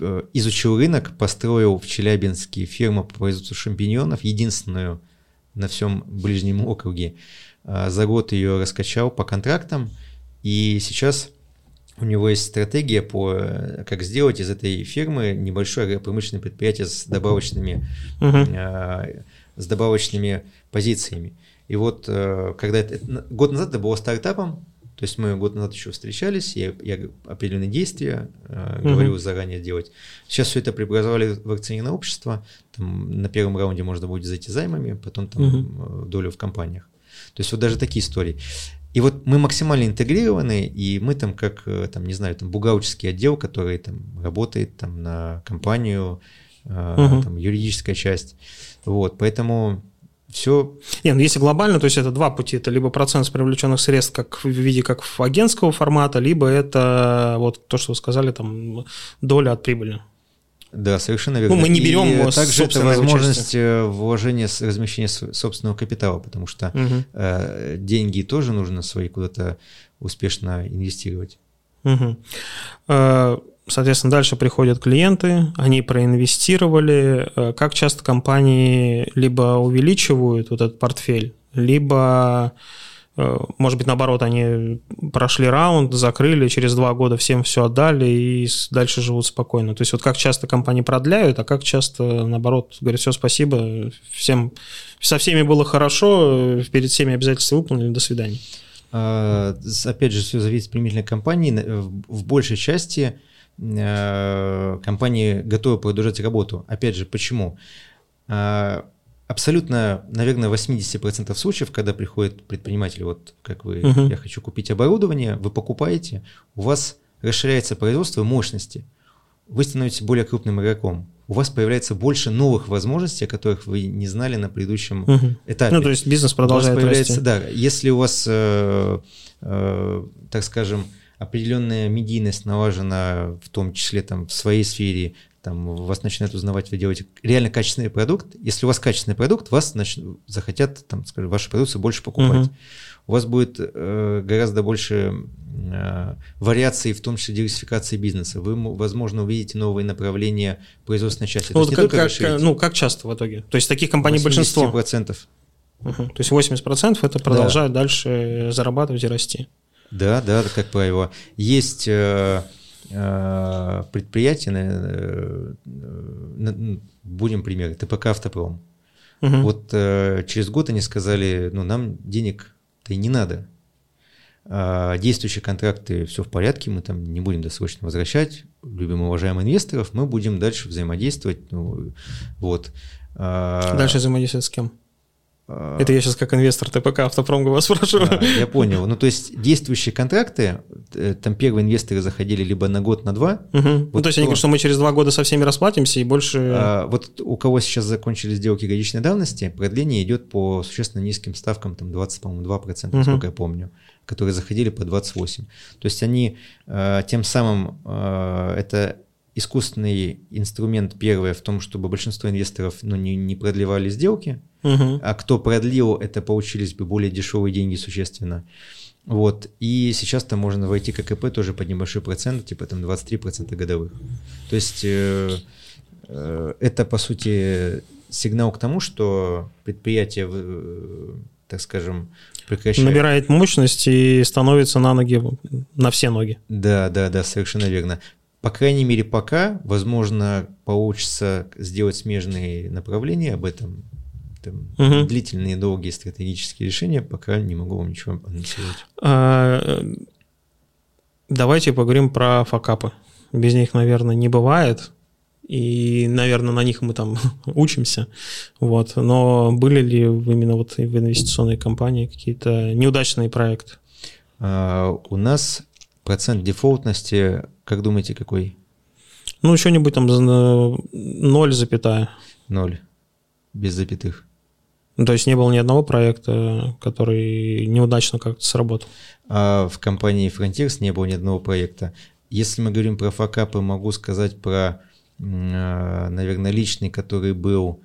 Э, изучил рынок, построил в Челябинске фирму по производству шампиньонов, единственную на всем ближнем округе. А, за год ее раскачал по контрактам, и сейчас у него есть стратегия по э, как сделать из этой фирмы небольшое промышленное предприятие с добавочными, uh-huh. с добавочными позициями. И вот э, когда это, год назад это было стартапом, то есть мы год назад еще встречались, я, я определенные действия э, угу. говорю заранее делать. Сейчас все это преобразовали в акционерное общество. Там, на первом раунде можно будет зайти займами, потом там угу. долю в компаниях. То есть вот даже такие истории. И вот мы максимально интегрированы, и мы там как, э, там, не знаю, там бухгалтерский отдел, который там работает там на компанию, э, угу. там юридическая часть. Вот, поэтому все. Не, ну если глобально, то есть это два пути. Это либо процент с привлеченных средств как в виде как в агентского формата, либо это вот то, что вы сказали, там доля от прибыли. Да, совершенно верно. Ну, мы не берем и также это возможность участие. вложения, размещения собственного капитала, потому что угу. э, деньги тоже нужно свои куда-то успешно инвестировать. Угу. Соответственно, дальше приходят клиенты, они проинвестировали. Э, как часто компании либо увеличивают вот этот портфель, либо, э, может быть, наоборот, они прошли раунд, закрыли, через два года всем все отдали и дальше живут спокойно. То есть вот как часто компании продляют, а как часто, наоборот, говорят, все, спасибо, всем, со всеми было хорошо, перед всеми обязательства выполнили, до свидания. А, опять же, все зависит от применительной компании. В большей части Э, компании готовы продолжать работу. Опять же, почему? Э, абсолютно, наверное, 80% случаев, когда приходит предприниматель, вот как вы, uh-huh. я хочу купить оборудование, вы покупаете, у вас расширяется производство мощности, вы становитесь более крупным игроком, у вас появляется больше новых возможностей, о которых вы не знали на предыдущем uh-huh. этапе. Ну, то есть бизнес продолжает у вас появляется, расти. Да, если у вас, э, э, так скажем, определенная медийность налажена, в том числе там в своей сфере, там вас начинают узнавать, вы делаете реально качественный продукт. Если у вас качественный продукт, вас нач... захотят, там, скажем, ваши продукции больше покупать. Угу. У вас будет э, гораздо больше э, вариаций, в том числе диверсификации бизнеса. Вы, возможно, увидите новые направления производственной части. Ну, как, как, ну, как часто в итоге? То есть таких компаний 80%. большинство? процентов. Угу. То есть 80% это продолжают да. дальше зарабатывать и расти. Да, да, как правило. Есть э, э, предприятия, э, э, будем примеры, ТПК «Автопром». Угу. Вот через год они сказали, ну, нам денег-то и не надо. А действующие контракты все в порядке, мы там не будем досрочно возвращать, любим уважаемых инвесторов, мы будем дальше взаимодействовать. Ну, вот. А дальше взаимодействовать с кем? А, Это я сейчас как инвестор ТПК Автопромга вас <laughs> спрашиваю. Да, я понял. Ну, то есть действующие контракты, э, там первые инвесторы заходили либо на год, на два. Угу. Вот ну, то есть они говорят, что мы через два года со всеми расплатимся и больше... А, вот у кого сейчас закончились сделки годичной давности, продление идет по существенно низким ставкам, там 20, по-моему, 2%, угу. насколько я помню, которые заходили по 28. То есть они э, тем самым, э, это искусственный инструмент первое в том, чтобы большинство инвесторов ну, не, не продлевали сделки, угу. а кто продлил, это получились бы более дешевые деньги существенно. Вот. И сейчас там можно войти ККП тоже под небольшой процент, типа там 23% годовых. То есть э, э, это, по сути, сигнал к тому, что предприятие, э, так скажем, прекращает... Набирает мощность и становится на ноги, на все ноги. Да, да, да, совершенно верно. По крайней мере, пока, возможно, получится сделать смежные направления об этом. Там, угу. Длительные, долгие стратегические решения, пока не могу вам ничего анонсировать. А, давайте поговорим про факапы. Без них, наверное, не бывает. И, наверное, на них мы там <laughs> учимся. Вот. Но были ли именно вот в инвестиционной компании какие-то неудачные проекты? А, у нас процент дефолтности как думаете, какой? Ну, что-нибудь там 0 запятая. 0. Без запятых. Ну, то есть не было ни одного проекта, который неудачно как-то сработал. А в компании Frontiers не было ни одного проекта. Если мы говорим про факапы, могу сказать про, а, наверное, личный, который был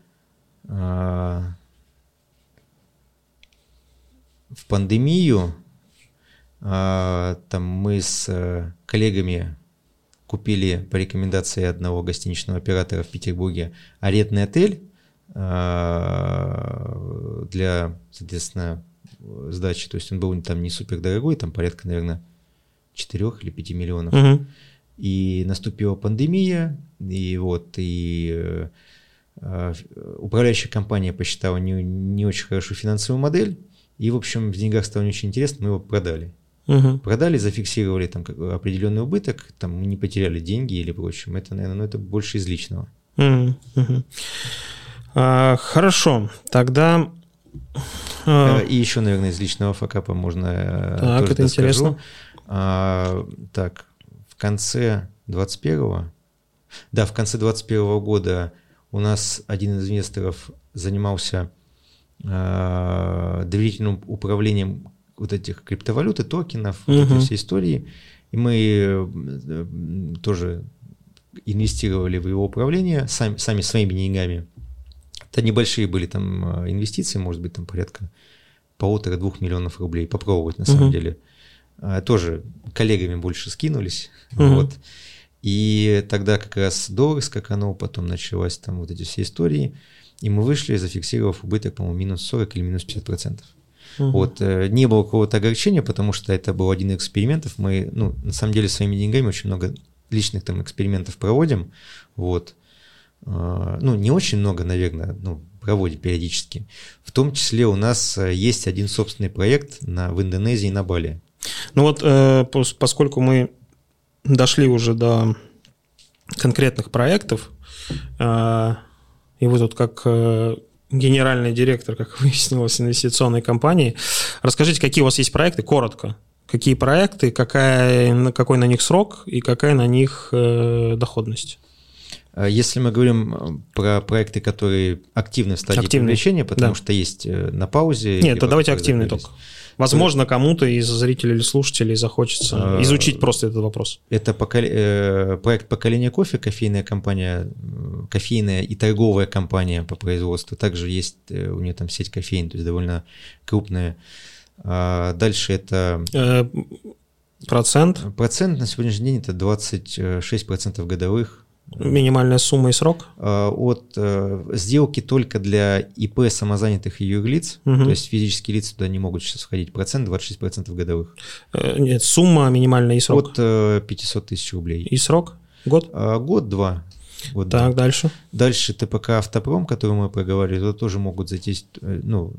а, в пандемию. А, там мы с э, коллегами купили по рекомендации одного гостиничного оператора в Петербурге арендный отель а, для, соответственно, сдачи. То есть он был там не супер дорогой, там порядка, наверное, 4 или 5 миллионов. Угу. И наступила пандемия, и вот, и э, управляющая компания посчитала не, не очень хорошую финансовую модель, и, в общем, в деньгах стало не очень интересно, мы его продали. Угу. Продали, зафиксировали там определенный убыток, там мы не потеряли деньги или прочим. Это, наверное, ну, это больше из личного. Угу. Угу. А, хорошо, тогда... А... И еще, наверное, из личного факапа можно э, так, тоже это доскажу. интересно. А, так, в конце 21-го, да, в конце 21 года у нас один из инвесторов занимался а, доверительным управлением вот этих криптовалют и токенов, угу. вот этой всей истории. И мы э, тоже инвестировали в его управление сами, сами своими деньгами. Это небольшие были там э, инвестиции, может быть, там порядка полутора-двух миллионов рублей. Попробовать на самом угу. деле. А, тоже коллегами больше скинулись. Угу. Вот. И тогда как раз доллар скаканул, потом началась там вот эти все истории. И мы вышли, зафиксировав убыток, по-моему, минус 40 или минус 50 процентов. Угу. Вот, э, не было какого-то огорчения, потому что это был один из экспериментов. Мы, ну, на самом деле, своими деньгами очень много личных там экспериментов проводим. Вот. А, ну, не очень много, наверное, ну, проводим периодически. В том числе у нас э, есть один собственный проект на, в Индонезии и на Бали. Ну вот, э, поскольку мы дошли уже до конкретных проектов, и вы тут как генеральный директор, как <laughs> выяснилось, инвестиционной компании. Расскажите, какие у вас есть проекты, коротко. Какие проекты, какая, какой на них срок и какая на них э, доходность? А если мы говорим э, про проекты, которые активны в стадии активный. привлечения, потому да. что есть э, на паузе. Нет, то давайте активный только. Возможно, кому-то из зрителей или слушателей захочется А, изучить просто этот вопрос. Это поколе- э, проект поколения кофе, кофейная компания, кофейная и торговая компания по производству. Также есть э, у нее там сеть кофеин, то есть довольно крупная. А Дальше это Э, Процент, процент на сегодняшний день это 26% годовых минимальная сумма и срок. А, от э, сделки только для ИП самозанятых и юрлиц, Мгм. то есть физические лица туда не могут сейчас входить, процент 26% годовых. Нет, сумма минимальная и срок. От э, 500 тысяч рублей. И срок? Год? А, Год-два. Два. Так, дальше. Дальше ТПК «Автопром», который мы проговорили, туда тоже могут зайти, э, ну,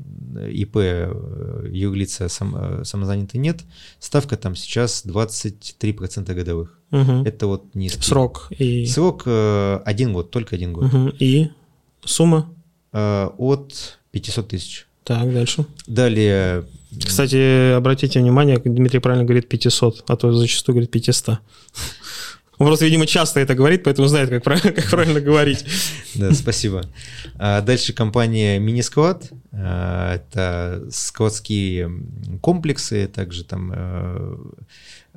ИП, э, юрлица сам, э, самозанятые нет. Ставка там сейчас 23% годовых. Мгм. Это вот низкий. Срок и... Срок э, один год, только один год. Мгм. И сумма? Э, От 500 тысяч. Так, дальше. Далее Кстати, обратите внимание, Дмитрий правильно говорит 500, а то зачастую говорит 500. Он просто, видимо, часто это говорит, поэтому знает, как правильно, <laughs> как правильно говорить. Да, спасибо. А Дальше компания Минисклад. Это складские комплексы, также там э,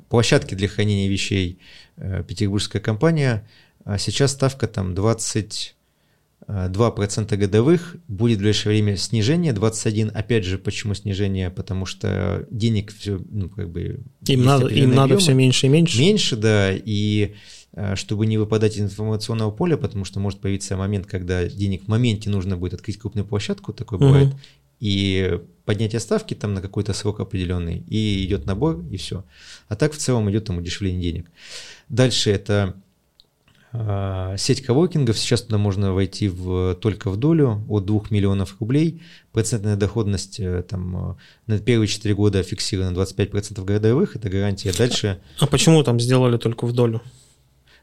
площадки для хранения вещей. Э, Петербургская компания. А Сейчас ставка там 22% годовых. Будет в ближайшее время снижение 21. Опять же, почему снижение? Потому что денег все, ну, как бы... Им надо, им надо все меньше и меньше. Меньше, да, и э, чтобы не выпадать из информационного поля, потому что может появиться момент, когда денег в моменте нужно будет открыть крупную площадку, такое Мгм. бывает, и поднятие ставки там на какой-то срок определенный, и идет набор, и все. А так в целом идет там удешевление денег. Дальше это сеть коворкингов. Сейчас туда можно войти в, только в долю от 2 миллионов рублей. Процентная доходность э, там э, на первые 4 года фиксирована 25% годовых, это гарантия. Дальше А почему там сделали только в долю?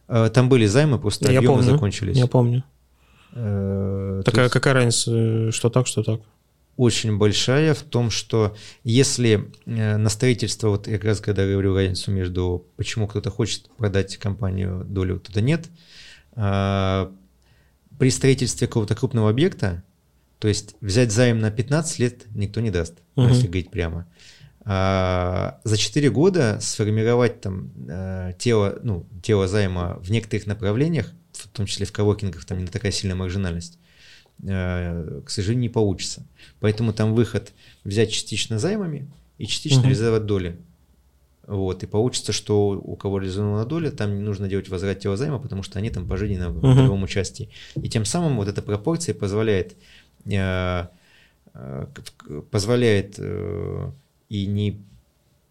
Э, Там были займы, просто Я объемы помню, закончились. Я помню. Э, Такая, тут какая разница, что так, что так? Очень большая в том, что если э, на строительство, вот я как раз когда говорю разницу между почему кто-то хочет продать компанию долю, кто-то нет, а, при строительстве какого-то крупного объекта, то есть взять займ на 15 лет никто не даст, Мгм. если говорить прямо. А, за 4 года сформировать там э, тело, ну, тело займа в некоторых направлениях, в том числе в коворкингах, там не такая сильная маржинальность, к сожалению, не получится. Поэтому там выход взять частично займами и частично Мгм. реализовать доли. Вот, и получится, что у кого реализована доля, там не нужно делать возврат тела займа, потому что они там пожизненно в Мгм. долевом участии. И тем самым вот эта пропорция позволяет, э, э, позволяет э, и не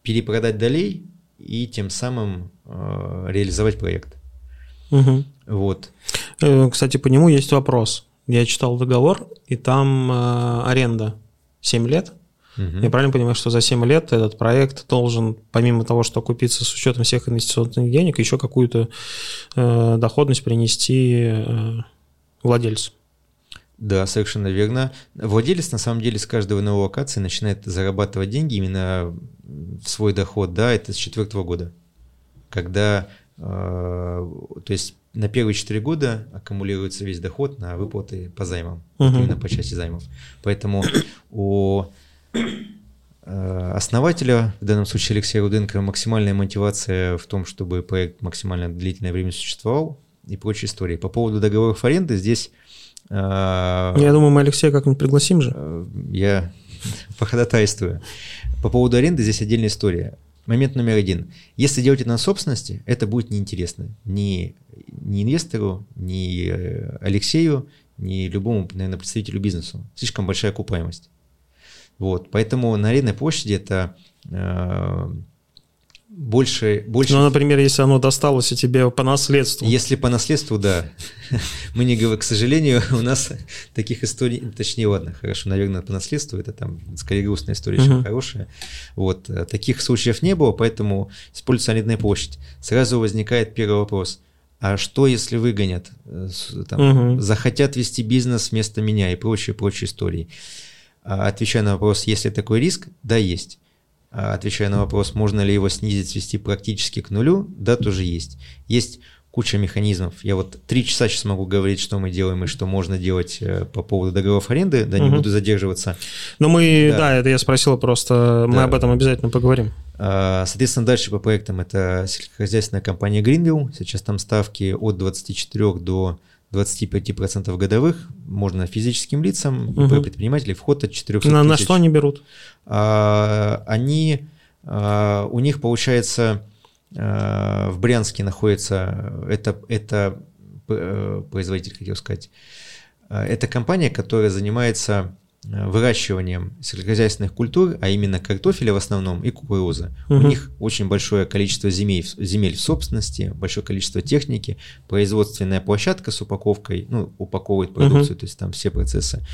перепродать долей, и тем самым э, реализовать проект. Мгм. Вот. Э, Кстати, по нему есть вопрос. Я читал договор, и там э, аренда 7 лет. Мгм. Я правильно понимаю, что за 7 лет этот проект должен, помимо того, что окупиться с учетом всех инвестиционных денег, еще какую-то э, доходность принести э, владельцу? Да, совершенно верно. Владелец на самом деле с каждой новой локации начинает зарабатывать деньги именно в свой доход, да, это с четвертого года, когда, э, то есть на первые четыре года аккумулируется весь доход на выплаты по займам, Мгм. именно по части займов. Поэтому у э, основателя, в данном случае Алексея Руденко, максимальная мотивация в том, чтобы проект максимально длительное время существовал и прочие истории. По поводу договоров аренды здесь э, Я думаю, мы Алексея как-нибудь пригласим же. Э, Я <laughs> походатайствую. По поводу аренды здесь отдельная история. Момент номер один. Если делать это на собственности, это будет неинтересно ни, ни инвестору, ни э, Алексею, ни любому, наверное, представителю бизнесу. Слишком большая окупаемость. Вот. Поэтому на арендной площади это э, больше, больше Ну, например, если оно досталось тебе по наследству. если по наследству, да. Мы не говорим, к сожалению, у нас таких историй, точнее, ладно, хорошо, наверное, по наследству, это там скорее грустная история, чем хорошая. Вот, э, таких случаев не было, поэтому используется арендная площадь. Сразу возникает первый вопрос. А что, если выгонят, э, там, захотят вести бизнес вместо меня и прочие, прочие истории? А, Отвечая на вопрос, есть ли такой риск? Да, есть. А, Отвечая на вопрос, можно ли его снизить, свести практически к нулю, да, тоже есть. Есть куча механизмов. Я вот три часа сейчас могу говорить, что мы делаем и что можно делать э, по поводу договоров аренды, да, не Мгм. буду задерживаться. Но мы, Да. да, это я спросил просто, мы Да. об этом обязательно поговорим. А, Соответственно, дальше по проектам это сельскохозяйственная компания Greenville. Сейчас там ставки от 24 до 25% годовых. Можно физическим лицам, ИП Мгм. предпринимателей, вход от 400 На, на тысяч. что они берут? А, Они, а, у них получается а, в Брянске находится, это, это э, производитель, хотел сказать, А, это компания, которая занимается выращиванием сельскохозяйственных культур, а именно картофеля в основном и кукурузы. У Мгм. них очень большое количество земель, земель в собственности, большое количество техники, производственная площадка с упаковкой, ну, упаковывает продукцию, то есть там все процессы.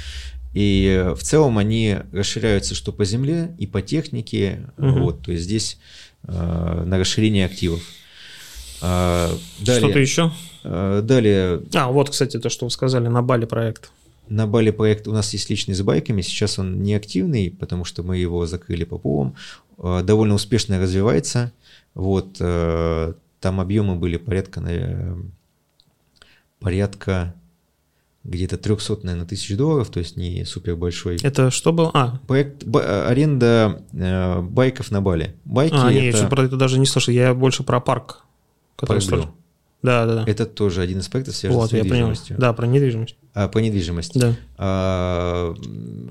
И э, в целом они расширяются что по земле и по технике, Мгм. вот, то есть здесь э, на расширение активов. А, Что-то далее, еще? э, далее А, вот, кстати, то, что вы сказали, на Бали проект. На Бали проект у нас есть личный с байками, сейчас он не активный, потому что мы его закрыли по пулам, Э, довольно успешно развивается, вот, э, там объемы были порядка, на- порядка где-то 300, наверное, тысяч долларов, то есть не супер большой. Это что было? А, Проект ба- аренда э, байков на Бали. Байки а я это, чё-то про это даже не слышал. Я больше про парк, который Парк Блю. Да, да, да. это тоже один из проектов, связанный вот, с я понял. недвижимостью. Да, про недвижимость. А, по недвижимости. Да. А,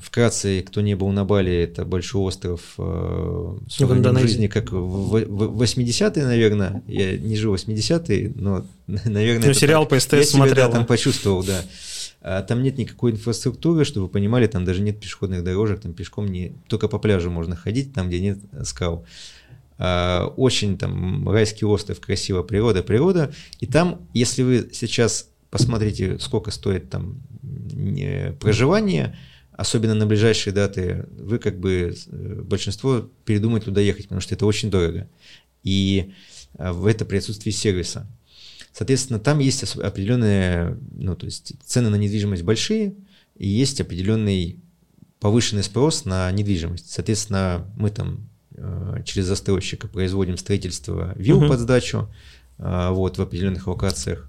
Вкратце, кто не был на Бали, это большой остров уровнем Индонезии. жизни, как в в- 80-е, наверное. Я не жил в 80-е, но, <laughs> наверное... Ну, сериал так. по СТС Я себя, да, там почувствовал, да. А Там нет никакой инфраструктуры, чтобы вы понимали, там даже нет пешеходных дорожек, там пешком не... Только по пляжу можно ходить, там, где нет скал. А, Очень там райский остров, красивая природа, природа. И там, если вы сейчас посмотрите, сколько стоит там не- проживание, особенно на ближайшие даты, вы как бы э, большинство передумает туда ехать, потому что это очень дорого. И в это при отсутствии сервиса. Соответственно, там есть определенные, ну, то есть цены на недвижимость большие, и есть определенный повышенный спрос на недвижимость. Соответственно, мы там э, через застройщика производим строительство вилл Мгм. под сдачу, э, вот, в определенных локациях.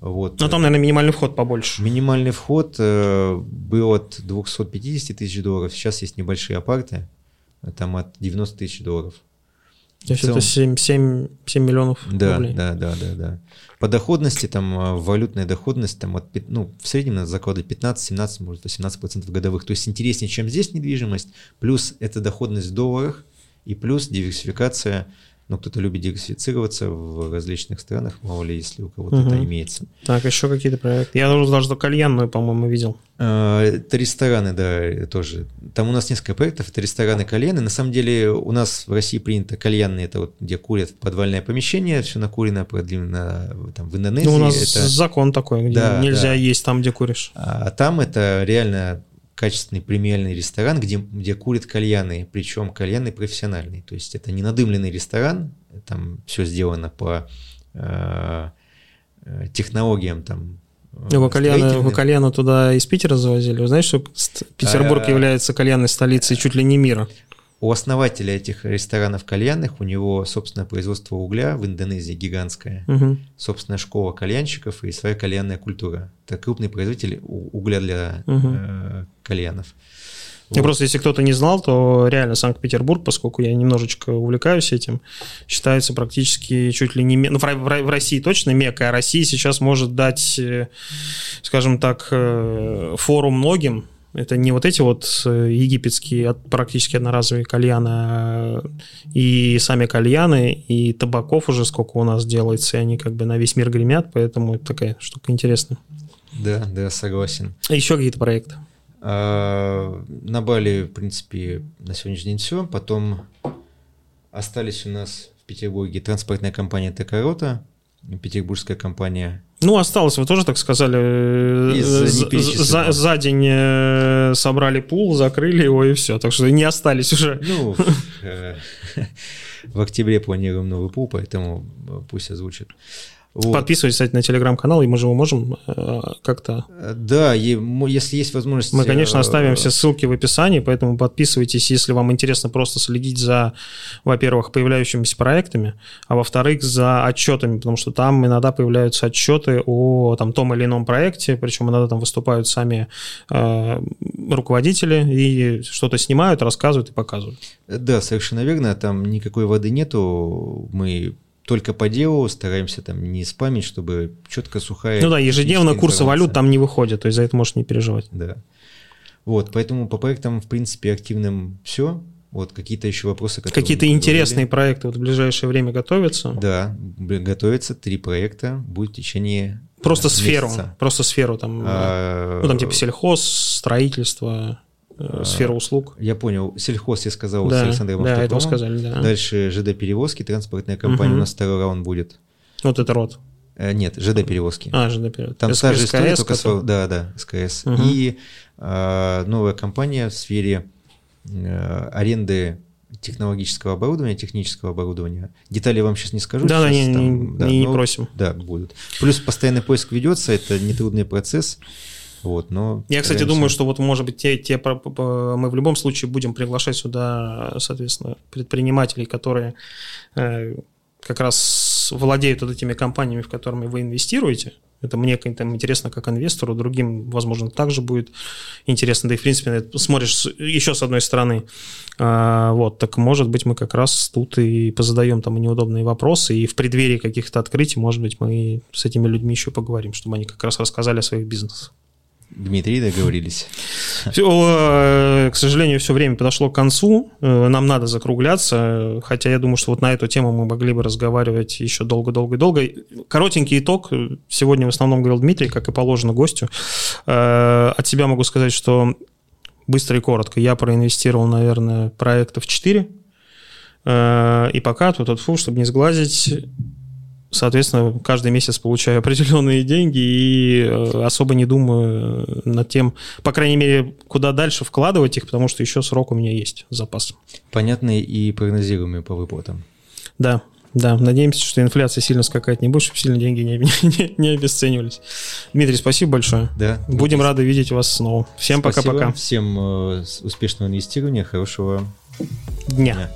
Вот. Ну, там, наверное, минимальный вход побольше. Минимальный вход э, был от 250 тысяч долларов, сейчас есть небольшие апарты, э, там от 90 тысяч долларов. То есть целом- это 7, 7, 7 миллионов Да, рублей. да, да, да, да. По доходности, там, э, валютная доходность, там, от, ну, в среднем надо закладывать 15, 17, может, 18% годовых. То есть интереснее, чем здесь недвижимость, плюс это доходность в долларах, и плюс диверсификация, ну, кто-то любит диверсифицироваться в различных странах, мало ли, если у кого-то это Мгм. имеется. Так, еще какие-то проекты. Я уже даже кальянную, по-моему, видел. Э, Это рестораны, да, тоже. Там у нас несколько проектов, это рестораны кальяны. На самом деле у нас в России принято кальянные, это вот где курят подвальное помещение, все накурено, продлено там в Индонезии. Ну, у нас это... закон такой, где Да, нельзя да. есть там, где куришь. А там это реально качественный премиальный ресторан, где, где курят кальяны, причем кальяны профессиональные. То есть это не надымленный ресторан, там все сделано по э, э, технологиям там. э, кальяны, вы строительным. кальяны туда из Питера завозили? Вы знаете, что Петербург А. является кальянной столицей чуть ли не мира? У основателя этих ресторанов кальянных, у него собственное производство угля в Индонезии гигантское, Мгм. собственная школа кальянщиков и своя кальянная культура. Это крупный производитель угля для Мгм. э, кальянов. Вот. просто, если кто-то не знал, то реально Санкт-Петербург, поскольку я немножечко увлекаюсь этим, считается практически чуть ли не... Ну, в России точно мека, а Россия сейчас может дать, э, скажем так, э, фору многим. Это не вот эти вот э, египетские от- практически одноразовые кальяны, а и сами кальяны, и табаков уже сколько у нас делается, и они как бы на весь мир гремят, поэтому это такая штука интересная. Да, да, согласен. А еще какие-то проекты? А, На Бали, в принципе, на сегодняшний день все. Потом остались у нас в Петербурге транспортная компания Текарота, петербургская компания. Ну, осталось, вы тоже так сказали, э, Из за, за- день э, собрали пул, закрыли его и все. Так что не остались уже. Ну, <laughs> э, в октябре планируем новый пул, поэтому э, пусть озвучат. Вот. Подписывайтесь, кстати, на телеграм-канал, и мы же его можем э, как-то... Да, если есть возможность... Мы, конечно, э, оставим все ссылки в описании, поэтому подписывайтесь, если вам интересно просто следить за, во-первых, появляющимися проектами, а во-вторых, за отчетами, потому что там иногда появляются отчеты о там, том или ином проекте, причем иногда там выступают сами э, руководители и что-то снимают, рассказывают и показывают. Да, совершенно верно, там никакой воды нету, мы только по делу, стараемся там не спамить, чтобы четко сухая... Ну да, ежедневно курсы валют там не выходят, то есть за это можешь не переживать. Да. Вот, поэтому по проектам, в принципе, активным все. Вот какие-то еще вопросы, которые... Какие-то интересные проекты вот в ближайшее время готовятся? Да, готовятся три проекта, будет в течение Просто сферу, просто сферу там, а... ну там типа сельхоз, строительство, сфера услуг. Я понял. Сельхоз я сказал да, с Александром Да, это сказали, да. Дальше ЖД-перевозки, транспортная компания, угу. у нас второй раунд будет. Вот это род. Э, нет, ЖД-перевозки. А, ЖД-перевозки. Там та же история, только... Который... Да, да, СКС. Угу. И а, новая компания в сфере а, аренды технологического оборудования, технического оборудования. Детали вам сейчас не скажу. Да, сейчас, да, там, не, да, не, не просим. Да, будут. Плюс постоянный поиск ведется, это нетрудный процесс. Вот, но Я, кстати, думаю, что вот, может быть, те, те, мы в любом случае будем приглашать сюда, соответственно, предпринимателей, которые э, как раз владеют вот этими компаниями, в которыми вы инвестируете. Это мне там, интересно как инвестору, другим, возможно, также будет интересно. Да и, в принципе, смотришь еще с одной стороны. А, вот, так может быть, мы как раз тут и позадаем там неудобные вопросы, и в преддверии каких-то открытий, может быть, мы с этими людьми еще поговорим, чтобы они как раз рассказали о своих бизнесах. Дмитрий, договорились. Все, э, к сожалению, все время подошло к концу. Э, нам надо закругляться. Хотя я думаю, что вот на эту тему мы могли бы разговаривать еще долго-долго-долго. Коротенький итог. Сегодня в основном говорил Дмитрий, как и положено гостю. Э, от себя могу сказать, что быстро и коротко. Я проинвестировал, наверное, проектов 4. И пока тут, фу, чтобы не сглазить, соответственно, каждый месяц получаю определенные деньги и э, особо не думаю над тем, по крайней мере, куда дальше вкладывать их, потому что еще срок у меня есть, запас. Понятный и прогнозируемый по выплатам. Да, да, надеемся, что инфляция сильно скакать не будет, чтобы сильно деньги <laughs> не, не, не обесценивались. Дмитрий, спасибо большое. Да. Будем Дмитрий. рады видеть вас снова. Всем пока-пока. Всем э, успешного инвестирования, хорошего дня. дня.